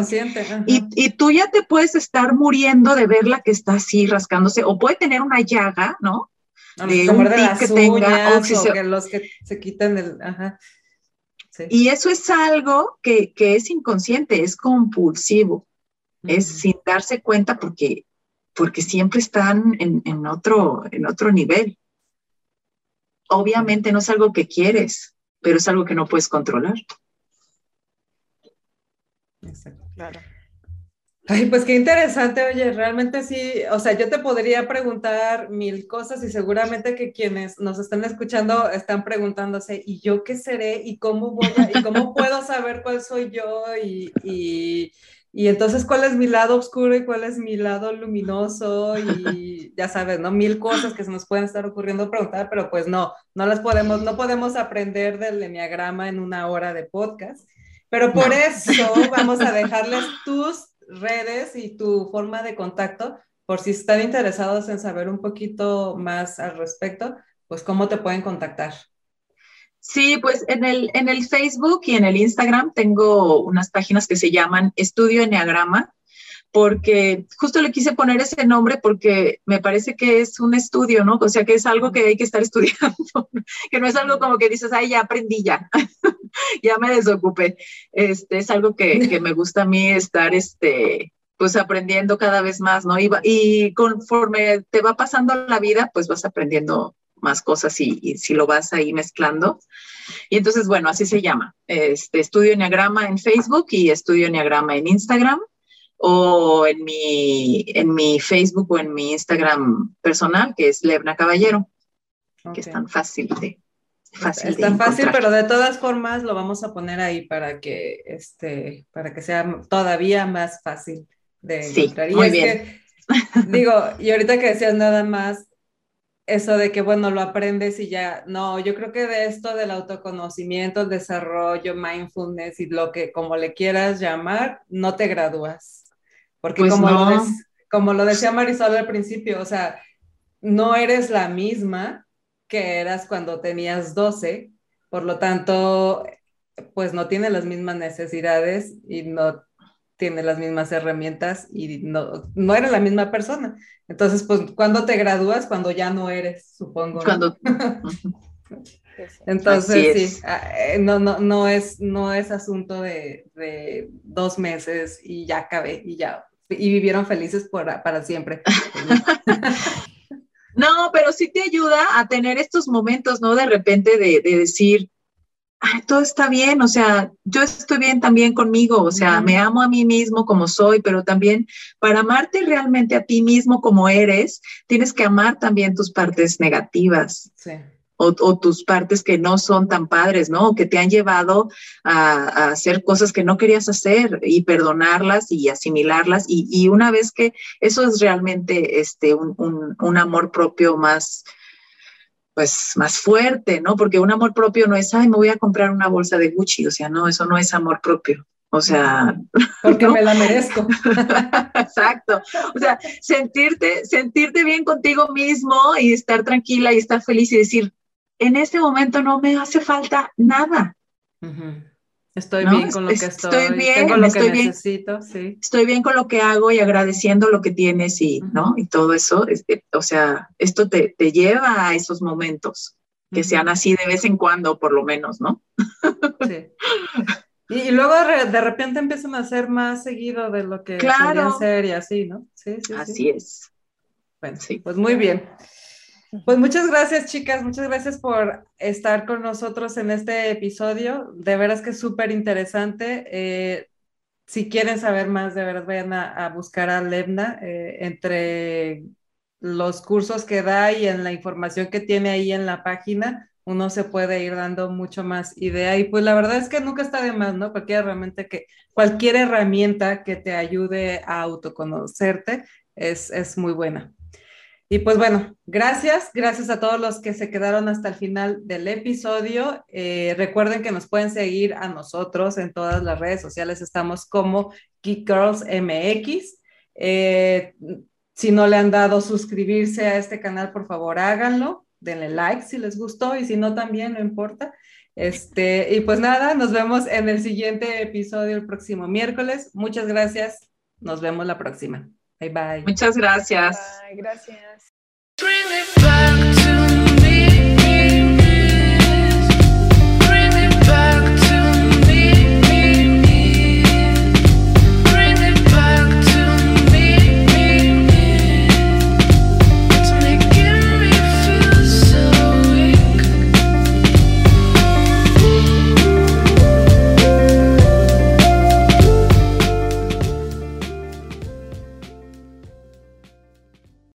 Y, y, tú ya te puedes estar muriendo de verla que está así rascándose, o puede tener una llaga, ¿no? de un tic que tenga, o, que los que se quitan el, ajá. Y eso es algo que, que, es inconsciente, es compulsivo. es sin darse cuenta porque, porque siempre están en, otro, en otro nivel. Obviamente no es algo que quieres, pero es algo que no puedes controlar. Exacto. Claro. Ay, pues qué interesante, oye, realmente sí, o sea, yo te podría preguntar mil cosas y seguramente que quienes nos están escuchando están preguntándose, ¿y yo qué seré? ¿Y cómo, voy y cómo puedo saber cuál soy yo? Y, y, y, entonces, ¿cuál es mi lado oscuro y cuál es mi lado luminoso? Y ya sabes, ¿no? Mil cosas que se nos pueden estar ocurriendo preguntar, pero pues no, no las podemos, no podemos aprender del enneagrama en una hora de podcast. Pero por eso vamos a dejarles tus redes y tu forma de contacto, por si están interesados en saber un poquito más al respecto, pues cómo te pueden contactar. Sí, pues en el, en el Facebook y en el Instagram tengo unas páginas que se llaman Estudio Enneagrama, porque justo le quise poner ese nombre porque me parece que es un estudio, ¿no? O sea, que es algo que hay que estar estudiando, que no es algo como que dices, ay, ya aprendí ya, ya me desocupé. Este, es algo que, que, me gusta a mí estar, este, pues aprendiendo cada vez más, ¿no? Y, conforme te va pasando la vida, pues vas aprendiendo más cosas y, y, si lo vas ahí mezclando. Y entonces, bueno, así se llama. Este, Estudio Enneagrama en Facebook y Estudio Enneagrama en Instagram o en mi, en mi Facebook o en mi Instagram personal, que es Lebna Caballero, que es tan fácil de... Fácil es tan fácil, pero de todas formas lo vamos a poner ahí para que, este, para que sea todavía más fácil de encontrar. muy bien. digo, y ahorita que decías nada más, eso de que, bueno, lo aprendes y ya, no, yo creo que de esto del autoconocimiento, el desarrollo, mindfulness y lo que como le quieras llamar, no te gradúas. Porque pues como, lo como lo decía Marisol al principio, o sea, no eres la misma que eras cuando tenías 12, por lo tanto, pues no tiene las mismas necesidades y no tiene las mismas herramientas y no, no eres la misma persona. Entonces, pues, cuando te gradúas? Cuando ya no eres, supongo. Cuando... Entonces, sí, ah, eh, no, no, no, es, no es asunto de, de, dos meses y ya acabé y ya y vivieron felices para siempre. no, pero sí te ayuda a tener estos momentos, ¿no? De repente de, decir, todo está bien, o sea, yo estoy bien también conmigo, o sea, me amo a mí mismo como soy, pero también para amarte realmente a ti mismo como eres, tienes que amar también tus partes negativas. Sí o, tus partes que no son tan padres, ¿no? que te han llevado a, hacer cosas que no querías hacer y perdonarlas y asimilarlas. Y, una vez que eso es realmente este, un, amor propio más, pues más fuerte, ¿no? Porque un amor propio no es, ay, me voy a comprar una bolsa de Gucci, o sea, no, eso no es amor propio. O sea, porque me la merezco. Exacto. O sea, sentirte, sentirte bien contigo mismo y estar tranquila y estar feliz y decir, en este momento no me hace falta nada. Estoy bien con lo que estoy, estoy bien, lo estoy bien, necesito, sí. Estoy bien con lo que hago y agradeciendo lo que tienes y, ¿no? Y todo eso, o sea, esto te, lleva a esos momentos, que sean así de vez en cuando, por lo menos, ¿no? Sí. Y, luego de repente empiezan a ser más seguido de lo que claro. ser y así, ¿no? Sí, sí. Así es. Bueno, sí. pues muy bien. Pues muchas gracias, chicas. Muchas gracias por estar con nosotros en este episodio. De veras que es súper interesante. Eh, si quieren saber más, de verdad vayan a, buscar a Lebna eh, entre los cursos que da y en la información que tiene ahí en la página. Uno se puede ir dando mucho más idea y pues la verdad es que nunca está de más, ¿no? Cualquier herramienta que, cualquier herramienta que te ayude a autoconocerte es, es muy buena. Y pues bueno, gracias, gracias a todos los que se quedaron hasta el final del episodio. Eh, recuerden que nos pueden seguir a nosotros en todas las redes sociales, estamos como Geek Girls MX. Eh, si no le han dado suscribirse a este canal, por favor háganlo, denle like si les gustó y si no también, no importa. Este, y pues nada, nos vemos en el siguiente episodio el próximo miércoles. Muchas gracias, nos vemos la próxima. Bye bye. Muchas gracias. Bye, gracias.